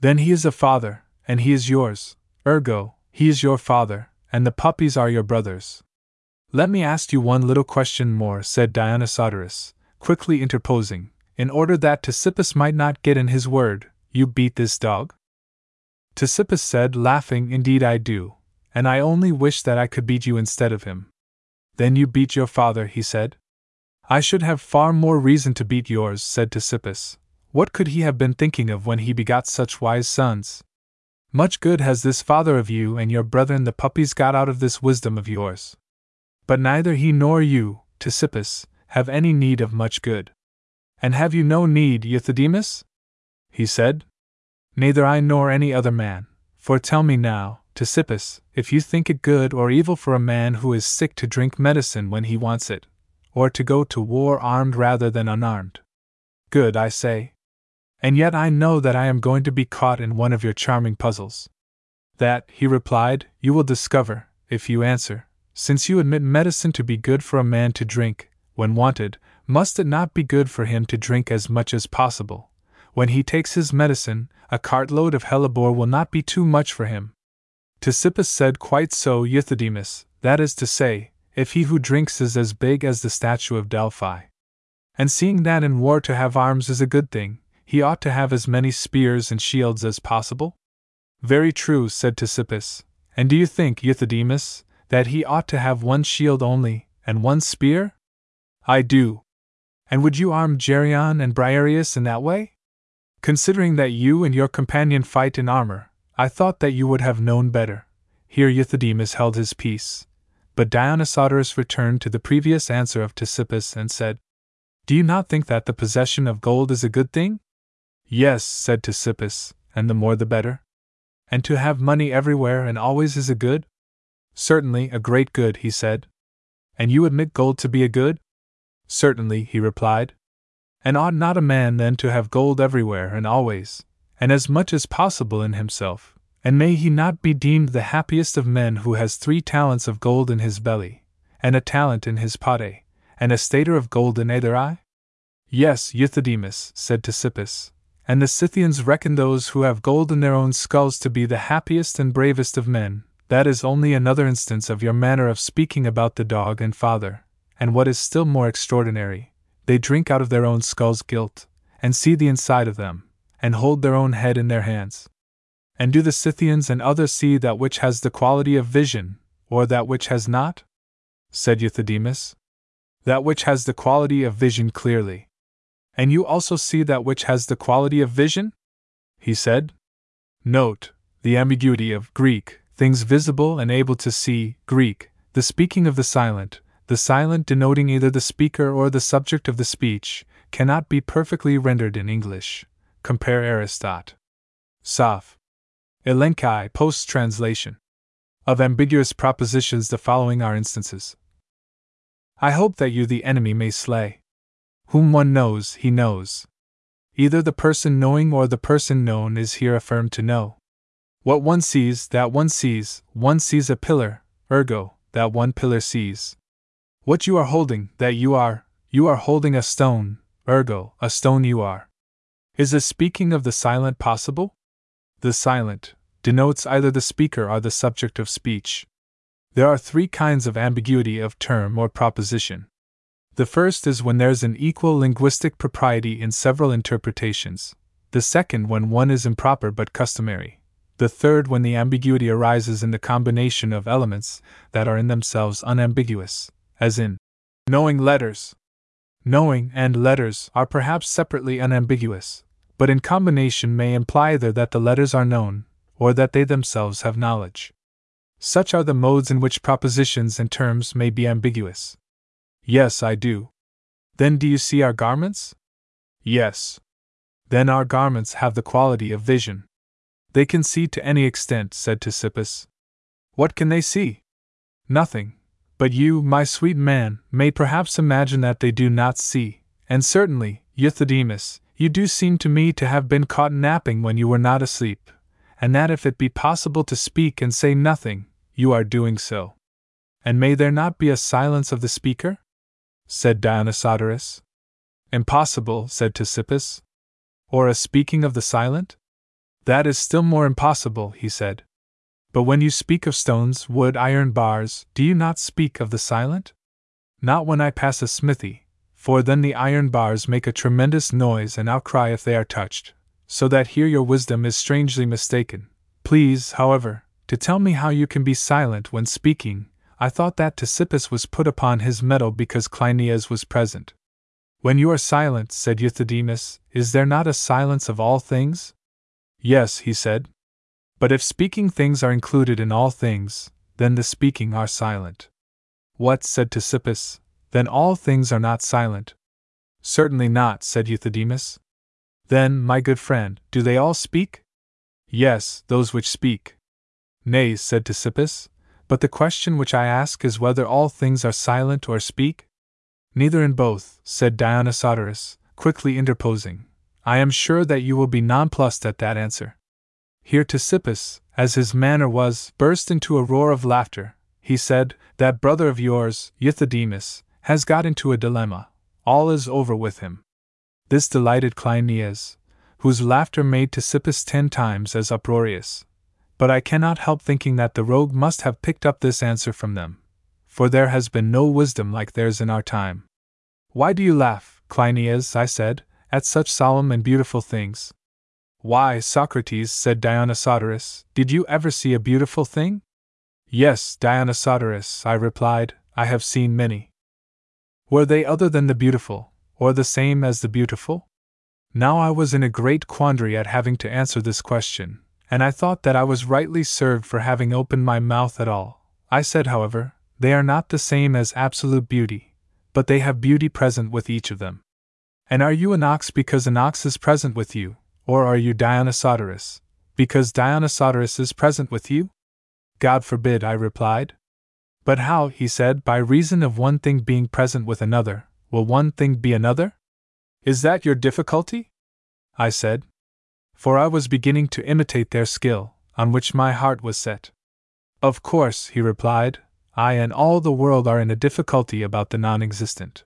Then he is a father, and he is yours, ergo, he is your father, and the puppies are your brothers. Let me ask you one little question more, said Dionysodorus, quickly interposing, in order that Ctesippus might not get in his word, you beat this dog? Ctesippus said, laughing, Indeed I do, and I only wish that I could beat you instead of him. Then you beat your father, he said. I should have far more reason to beat yours, said Ctesippus. What could he have been thinking of when he begot such wise sons? Much good has this father of you and your brethren the puppies got out of this wisdom of yours. But neither he nor you, Ctesippus, have any need of much good. And have you no need, Euthydemus? He said. Neither I nor any other man. For tell me now, Ctesippus, if you think it good or evil for a man who is sick to drink medicine when he wants it, or to go to war armed rather than unarmed. Good, I say. And yet I know that I am going to be caught in one of your charming puzzles. That, he replied, you will discover, if you answer, since you admit medicine to be good for a man to drink, when wanted, must it not be good for him to drink as much as possible? When he takes his medicine, a cartload of hellebore will not be too much for him. Ctesippus said, Quite so, Euthydemus, that is to say, if he who drinks is as big as the statue of Delphi. And seeing that in war to have arms is a good thing, he ought to have as many spears and shields as possible? Very true, said Ctesippus. And do you think, Euthydemus, that he ought to have one shield only, and one spear? I do. And would you arm Geryon and Briareus in that way? Considering that you and your companion fight in armor, I thought that you would have known better. Here Euthydemus held his peace. But Dionysodorus returned to the previous answer of Ctesippus and said, Do you not think that the possession of gold is a good thing? Yes, said Ctesippus, and the more the better. And to have money everywhere and always is a good? Certainly, a great good, he said. And you admit gold to be a good? Certainly, he replied. And ought not a man then to have gold everywhere and always, and as much as possible in himself? And may he not be deemed the happiest of men who has three talents of gold in his belly, and a talent in his pote, and a stater of gold in either eye? Yes, Euthydemus, said Ctesippus, and the Scythians reckon those who have gold in their own skulls to be the happiest and bravest of men. That is only another instance of your manner of speaking about the dog and father, and what is still more extraordinary, they drink out of their own skulls gilt, and see the inside of them, and hold their own head in their hands. And do the Scythians and others see that which has the quality of vision, or that which has not? said Euthydemus. That which has the quality of vision clearly. And you also see that which has the quality of vision? He said. Note the ambiguity of Greek, things visible and able to see, Greek, the speaking of the silent, the silent denoting either the speaker or the subject of the speech, cannot be perfectly rendered in English. Compare Aristotle. Soph. Elenchi Poste translation. Of ambiguous propositions, the following are instances. I hope that you the enemy may slay. whom one knows, he knows. Either the person knowing or the person known is here affirmed to know. What one sees, that one sees, one sees a pillar, ergo, that one pillar sees. What you are holding, that you are, you are holding a stone, ergo, a stone you are. Is the speaking of the silent possible? The silent denotes either the speaker or the subject of speech. There are three kinds of ambiguity of term or proposition. The first is when there's an equal linguistic propriety in several interpretations, the second when one is improper but customary, the third when the ambiguity arises in the combination of elements that are in themselves unambiguous, as in knowing letters. Knowing and letters are perhaps separately unambiguous, but in combination may imply either that the letters are known, or that they themselves have knowledge. Such are the modes in which propositions and terms may be ambiguous. Yes, I do. Then do you see our garments? Yes. Then our garments have the quality of vision. They can see to any extent, said Ctesippus. What can they see? Nothing. But you, my sweet man, may perhaps imagine that they do not see, and certainly, Euthydemus, you do seem to me to have been caught napping when you were not asleep, and that if it be possible to speak and say nothing, you are doing so. And may there not be a silence of the speaker? said Dionysodorus. Impossible, said Ctesippus. Or a speaking of the silent? That is still more impossible, he said. But when you speak of stones, wood, iron bars, do you not speak of the silent? Not when I pass a smithy, for then the iron bars make a tremendous noise and outcry if they are touched, so that here your wisdom is strangely mistaken. Please, however, to tell me how you can be silent when speaking, I thought that Ctesippus was put upon his mettle because Cleinias was present. When you are silent, said Euthydemus, is there not a silence of all things? Yes, he said. But if speaking things are included in all things, then the speaking are silent. What, said Ctesippus, then all things are not silent? Certainly not, said Euthydemus. Then, my good friend, do they all speak? Yes, those which speak. Nay, said Ctesippus, but the question which I ask is whether all things are silent or speak? Neither in both, said Dionysodorus, quickly interposing. I am sure that you will be nonplussed at that answer. Here Ctesippus, as his manner was, burst into a roar of laughter. He said, That brother of yours, Euthydemus, has got into a dilemma. All is over with him. This delighted Cleinias, whose laughter made Ctesippus ten times as uproarious but I cannot help thinking that the rogue must have picked up this answer from them, for there has been no wisdom like theirs in our time. Why do you laugh, Cleinias? I said, at such solemn and beautiful things. Why, Socrates, said Dionysodorus, did you ever see a beautiful thing? Yes, Dionysodorus, I replied, I have seen many. Were they other than the beautiful, or the same as the beautiful? Now I was in a great quandary at having to answer this question, and I thought that I was rightly served for having opened my mouth at all. I said, however, they are not the same as absolute beauty, but they have beauty present with each of them. And are you an ox because an ox is present with you, or are you Dionysodorus, because Dionysodorus is present with you? God forbid, I replied. But how, he said, by reason of one thing being present with another, will one thing be another? Is that your difficulty? I said, for I was beginning to imitate their skill, on which my heart was set. Of course, he replied, I and all the world are in a difficulty about the non existent.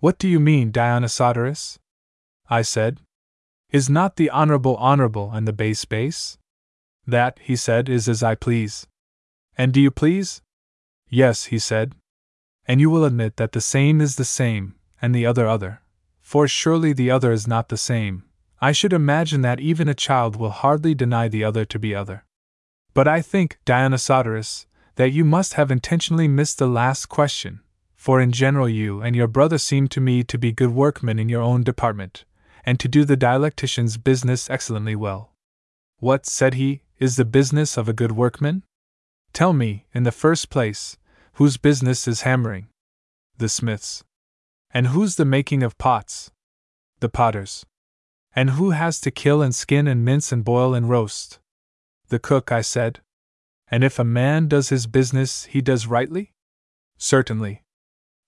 What do you mean, Dionysodorus? I said. Is not the honorable honorable and the base base? That, he said, is as I please. And do you please? Yes, he said. And you will admit that the same is the same, and the other other. For surely the other is not the same, I should imagine that even a child will hardly deny the other to be other. But I think, Dionysodorus, that you must have intentionally missed the last question, for in general you and your brother seem to me to be good workmen in your own department, and to do the dialectician's business excellently well. What, said he, is the business of a good workman? Tell me, in the first place, whose business is hammering? The smith's. And whose the making of pots? The potter's. And who has to kill and skin and mince and boil and roast? The cook, I said. And if a man does his business, he does rightly? Certainly.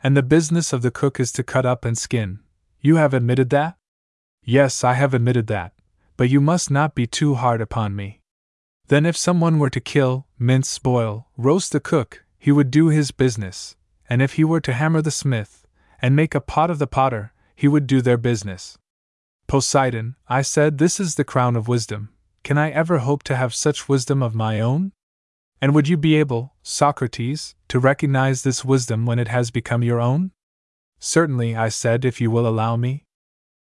And the business of the cook is to cut up and skin, You have admitted that? Yes, I have admitted that, but you must not be too hard upon me. Then, if someone were to kill, mince, boil, roast the cook, he would do his business, and if he were to hammer the smith, and make a pot of the potter, he would do their business. Poseidon, I said, this is the crown of wisdom. Can I ever hope to have such wisdom of my own? And would you be able, Socrates, to recognize this wisdom when it has become your own? Certainly, I said, if you will allow me.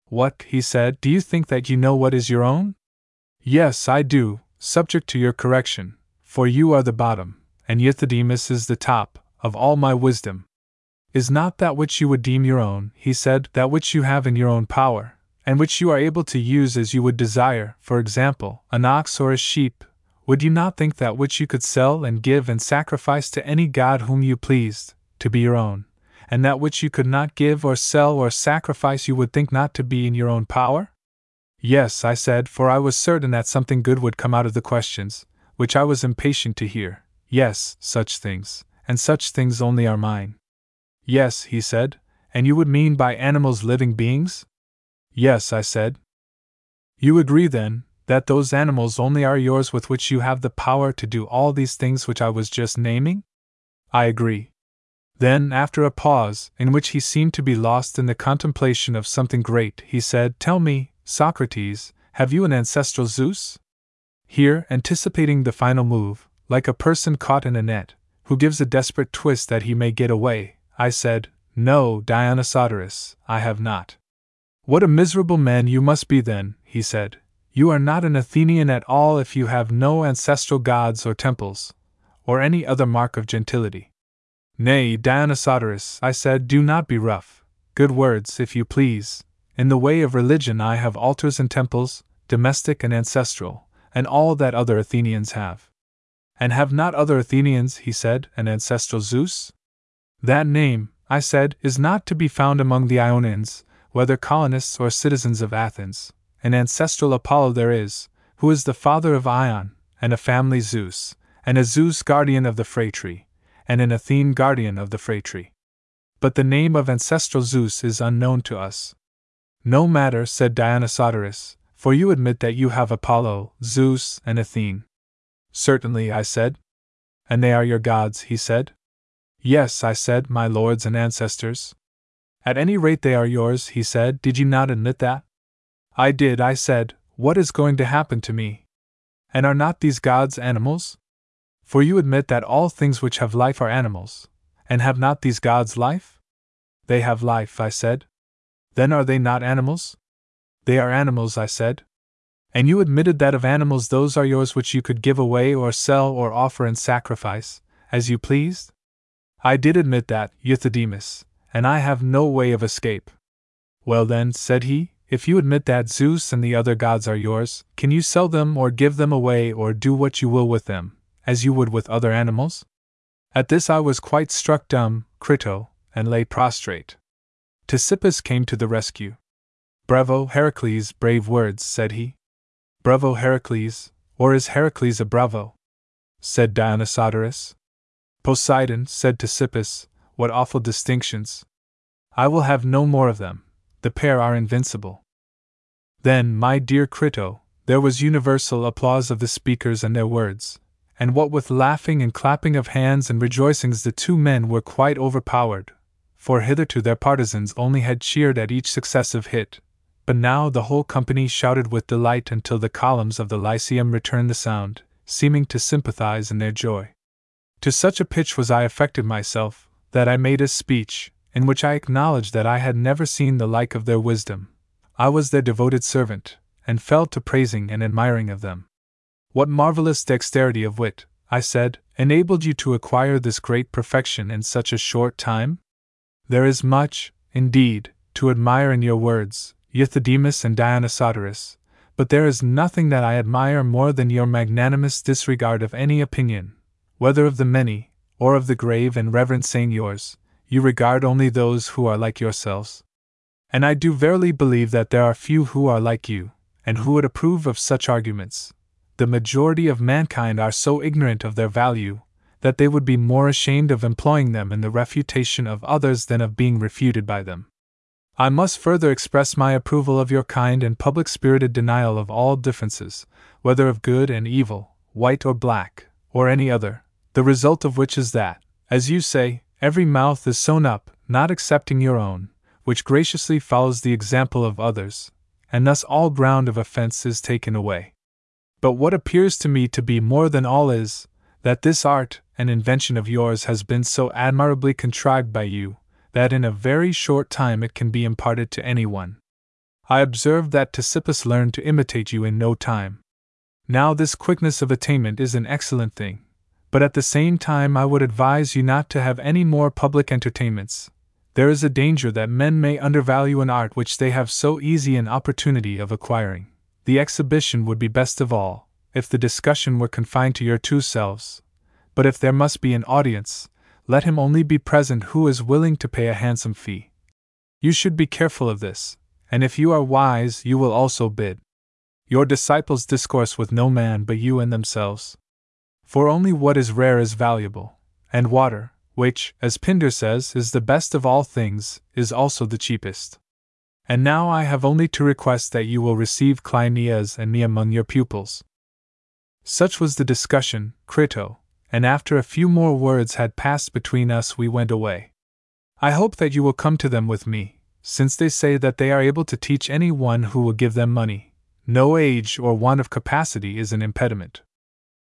What, he said, do you think that you know what is your own? Yes, I do, subject to your correction, for you are the bottom, and Euthydemus is the top, of all my wisdom. Is not that which you would deem your own, he said, that which you have in your own power, and which you are able to use as you would desire, for example, an ox or a sheep, would you not think that which you could sell and give and sacrifice to any god whom you pleased, to be your own, and that which you could not give or sell or sacrifice you would think not to be in your own power? Yes, I said, for I was certain that something good would come out of the questions, which I was impatient to hear. Yes, such things, and such things only are mine. Yes, he said, and you would mean by animals living beings? Yes, I said. You agree, then, that those animals only are yours with which you have the power to do all these things which I was just naming? I agree. Then, after a pause, in which he seemed to be lost in the contemplation of something great, he said, Tell me, Socrates, have you an ancestral Zeus? Here, anticipating the final move, like a person caught in a net, who gives a desperate twist that he may get away, I said, No, Dionysodorus, I have not. What a miserable man you must be then, he said, you are not an Athenian at all if you have no ancestral gods or temples, or any other mark of gentility. Nay, Dionysodorus, I said, do not be rough. Good words, if you please. In the way of religion, I have altars and temples, domestic and ancestral, and all that other Athenians have. And have not other Athenians, he said, an ancestral Zeus? That name, I said, is not to be found among the Ionians, whether colonists or citizens of Athens, an ancestral Apollo there is, who is the father of Ion, and a family Zeus, and a Zeus guardian of the phratry, and an Athene guardian of the phratry. But the name of ancestral Zeus is unknown to us. No matter, said Dionysodorus, for you admit that you have Apollo, Zeus, and Athene. Certainly, I said. And they are your gods, he said. Yes, I said, my lords and ancestors. At any rate, they are yours, he said. Did you not admit that? I did, I said, what is going to happen to me? And are not these gods animals? For you admit that all things which have life are animals, and have not these gods life? They have life, I said. Then are they not animals? They are animals, I said. And you admitted that of animals those are yours which you could give away or sell or offer in sacrifice, as you pleased? I did admit that, Euthydemus, and I have no way of escape. Well then, said he, if you admit that Zeus and the other gods are yours, can you sell them or give them away or do what you will with them, as you would with other animals? At this I was quite struck dumb, Crito, and lay prostrate. Ctesippus came to the rescue. Bravo, Heracles, brave words, said he. Bravo, Heracles, or is Heracles a bravo? said Dionysodorus. Poseidon, said Ctesippus, what awful distinctions! I will have no more of them the pair are invincible. Then, my dear Crito, there was universal applause of the speakers and their words, and what with laughing and clapping of hands and rejoicings, the two men were quite overpowered, for hitherto their partisans only had cheered at each successive hit, but now the whole company shouted with delight until the columns of the Lyceum returned the sound, seeming to sympathize in their joy. To such a pitch was I affected myself, that I made a speech, in which I acknowledged that I had never seen the like of their wisdom. I was their devoted servant, and fell to praising and admiring of them. What marvelous dexterity of wit, I said, enabled you to acquire this great perfection in such a short time? There is much, indeed, to admire in your words, Euthydemus and Dionysodorus, but there is nothing that I admire more than your magnanimous disregard of any opinion, whether of the many, or of the grave and reverent seigniors, you regard only those who are like yourselves. And I do verily believe that there are few who are like you, and who would approve of such arguments. The majority of mankind are so ignorant of their value, that they would be more ashamed of employing them in the refutation of others than of being refuted by them. I must further express my approval of your kind and public spirited denial of all differences, whether of good and evil, white or black, or any other, the result of which is that, as you say, every mouth is sewn up, not excepting your own, which graciously follows the example of others, and thus all ground of offense is taken away. But what appears to me to be more than all is, that this art and invention of yours has been so admirably contrived by you, that in a very short time it can be imparted to anyone. I observed that Ctesippus learned to imitate you in no time. Now, this quickness of attainment is an excellent thing, but at the same time, I would advise you not to have any more public entertainments. There is a danger that men may undervalue an art which they have so easy an opportunity of acquiring. The exhibition would be best of all, if the discussion were confined to your two selves. But if there must be an audience, let him only be present who is willing to pay a handsome fee. You should be careful of this, and if you are wise, you will also bid. Your disciples discourse with no man but you and themselves. For only what is rare is valuable, and water, which, as Pindar says, is the best of all things, is also the cheapest. And now I have only to request that you will receive Cleinias and me among your pupils. Such was the discussion, Crito, and after a few more words had passed between us, we went away. I hope that you will come to them with me, since they say that they are able to teach any one who will give them money. No age or want of capacity is an impediment.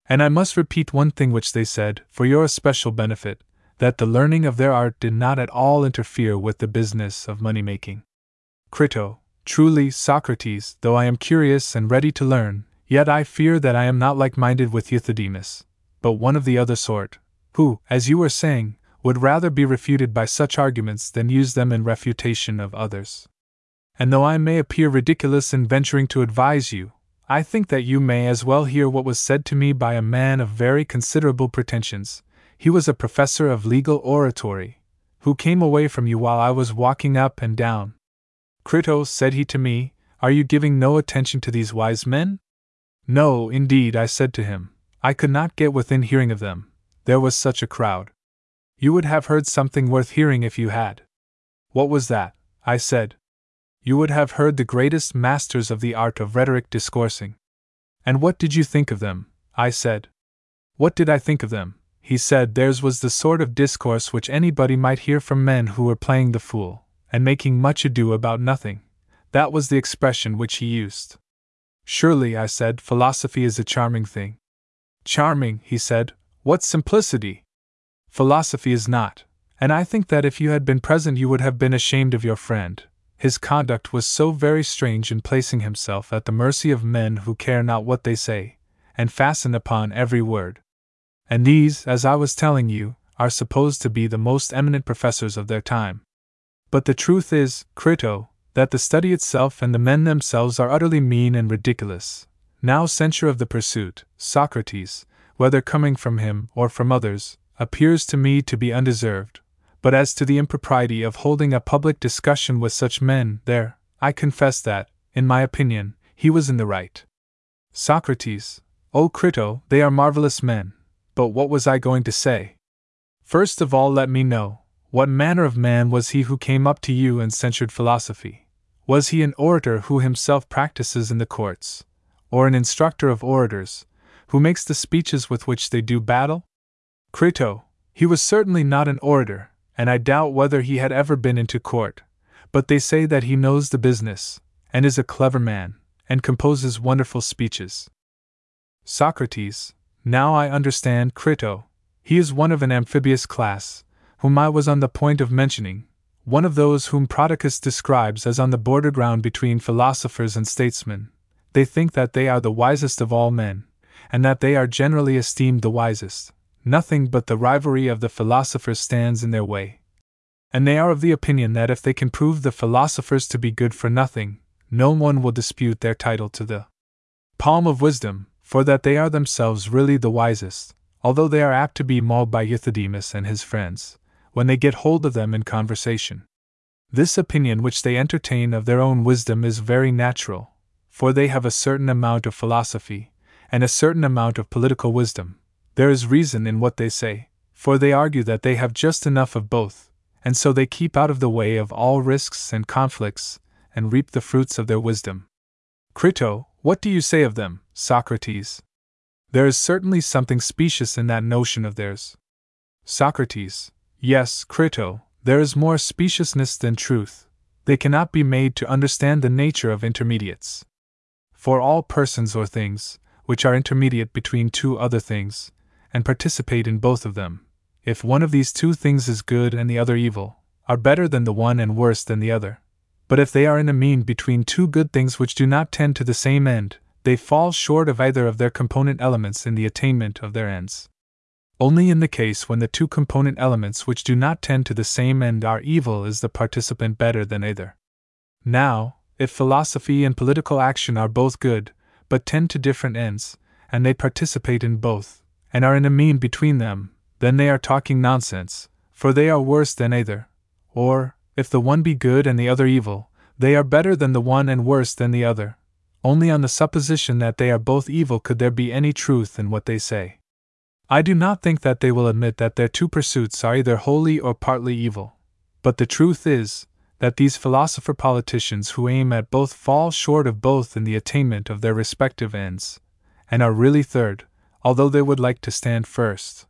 And I must repeat one thing which they said, for your especial benefit, that the learning of their art did not at all interfere with the business of money making. Crito, truly, Socrates, though I am curious and ready to learn, yet I fear that I am not like minded with Euthydemus, but one of the other sort, who, as you were saying, would rather be refuted by such arguments than use them in refutation of others. And though I may appear ridiculous in venturing to advise you, I think that you may as well hear what was said to me by a man of very considerable pretensions. He was a professor of legal oratory, who came away from you while I was walking up and down. Crito, said he to me, are you giving no attention to these wise men? No, indeed, I said to him. I could not get within hearing of them, there was such a crowd. You would have heard something worth hearing if you had. What was that? I said. You would have heard the greatest masters of the art of rhetoric discoursing. And what did you think of them? I said. What did I think of them? He said theirs was the sort of discourse which anybody might hear from men who were playing the fool, and making much ado about nothing. That was the expression which he used. Surely, I said, philosophy is a charming thing. Charming, he said. What simplicity! Philosophy is not, and I think that if you had been present you would have been ashamed of your friend. His conduct was so very strange in placing himself at the mercy of men who care not what they say, and fasten upon every word. And these, as I was telling you, are supposed to be the most eminent professors of their time. But the truth is, Crito, that the study itself and the men themselves are utterly mean and ridiculous, now censure of the pursuit, Socrates, whether coming from him or from others, appears to me to be undeserved. But as to the impropriety of holding a public discussion with such men, there, I confess that, in my opinion, he was in the right. Socrates, O Crito, they are marvelous men. But what was I going to say? First of all, let me know what manner of man was he who came up to you and censured philosophy? Was he an orator who himself practices in the courts? or an instructor of orators, who makes the speeches with which they do battle? Crito, he was certainly not an orator, and I doubt whether he had ever been into court, but they say that he knows the business, and is a clever man, and composes wonderful speeches. Socrates, now I understand Crito, he is one of an amphibious class, whom I was on the point of mentioning, one of those whom Prodicus describes as on the border ground between philosophers and statesmen, they think that they are the wisest of all men, and that they are generally esteemed the wisest. Nothing but the rivalry of the philosophers stands in their way. And they are of the opinion that if they can prove the philosophers to be good for nothing, no one will dispute their title to the palm of wisdom, for that they are themselves really the wisest, although they are apt to be mauled by Euthydemus and his friends, when they get hold of them in conversation. This opinion which they entertain of their own wisdom is very natural, for they have a certain amount of philosophy, and a certain amount of political wisdom. There is reason in what they say, for they argue that they have just enough of both, and so they keep out of the way of all risks and conflicts, and reap the fruits of their wisdom. Crito, what do you say of them, Socrates? There is certainly something specious in that notion of theirs. Socrates, yes, Crito, there is more speciousness than truth. They cannot be made to understand the nature of intermediates. For all persons or things, which are intermediate between two other things, and participate in both of them, if one of these two things is good and the other evil, are better than the one and worse than the other. But if they are in a mean between two good things which do not tend to the same end, they fall short of either of their component elements in the attainment of their ends. Only in the case when the two component elements which do not tend to the same end are evil is the participant better than either. Now, if philosophy and political action are both good, but tend to different ends, and they participate in both, and are in a mean between them, then they are talking nonsense, for they are worse than either. Or, if the one be good and the other evil, they are better than the one and worse than the other. Only on the supposition that they are both evil could there be any truth in what they say. I do not think that they will admit that their two pursuits are either wholly or partly evil. But the truth is, that these philosopher politicians who aim at both fall short of both in the attainment of their respective ends, and are really third, although they would like to stand first.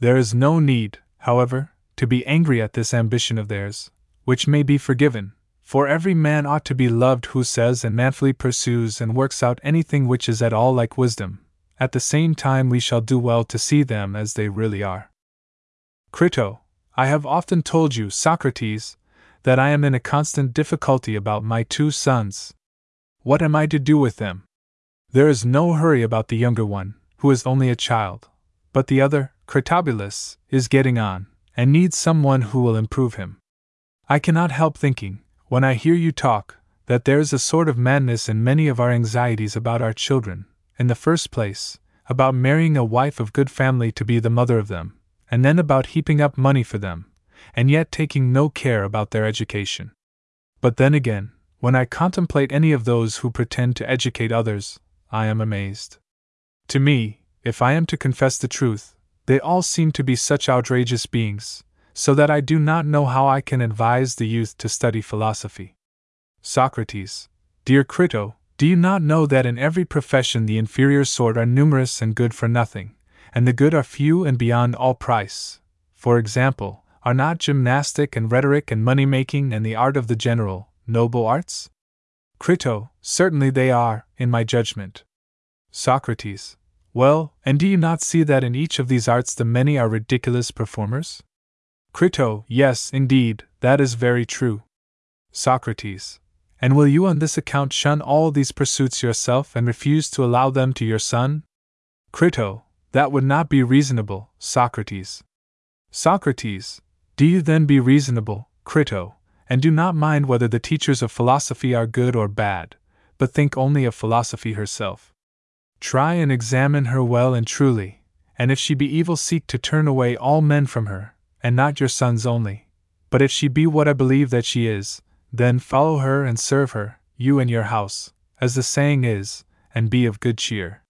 There is no need, however, to be angry at this ambition of theirs, which may be forgiven, for every man ought to be loved who says and manfully pursues and works out anything which is at all like wisdom. At the same time, we shall do well to see them as they really are. Crito, I have often told you, Socrates, that I am in a constant difficulty about my two sons. What am I to do with them? There is no hurry about the younger one, who is only a child, but the other, Critobulus, is getting on, and needs someone who will improve him. I cannot help thinking, when I hear you talk, that there is a sort of madness in many of our anxieties about our children, in the first place, about marrying a wife of good family to be the mother of them, and then about heaping up money for them, and yet taking no care about their education. But then again, when I contemplate any of those who pretend to educate others, I am amazed. To me, if I am to confess the truth, they all seem to be such outrageous beings, so that I do not know how I can advise the youth to study philosophy. Socrates, dear Crito, do you not know that in every profession the inferior sort are numerous and good for nothing, and the good are few and beyond all price? For example, are not gymnastic and rhetoric and money making and the art of the general noble arts? Crito, certainly they are, in my judgment. Socrates, well, and do you not see that in each of these arts the many are ridiculous performers? Crito, yes, indeed, that is very true. Socrates, and will you on this account shun all these pursuits yourself and refuse to allow them to your son? Crito, that would not be reasonable, Socrates. Socrates, do you then be reasonable, Crito, and do not mind whether the teachers of philosophy are good or bad, but think only of philosophy herself. Try and examine her well and truly, and if she be evil, seek to turn away all men from her, and not your sons only. But if she be what I believe that she is, then follow her and serve her, you and your house, as the saying is, and be of good cheer.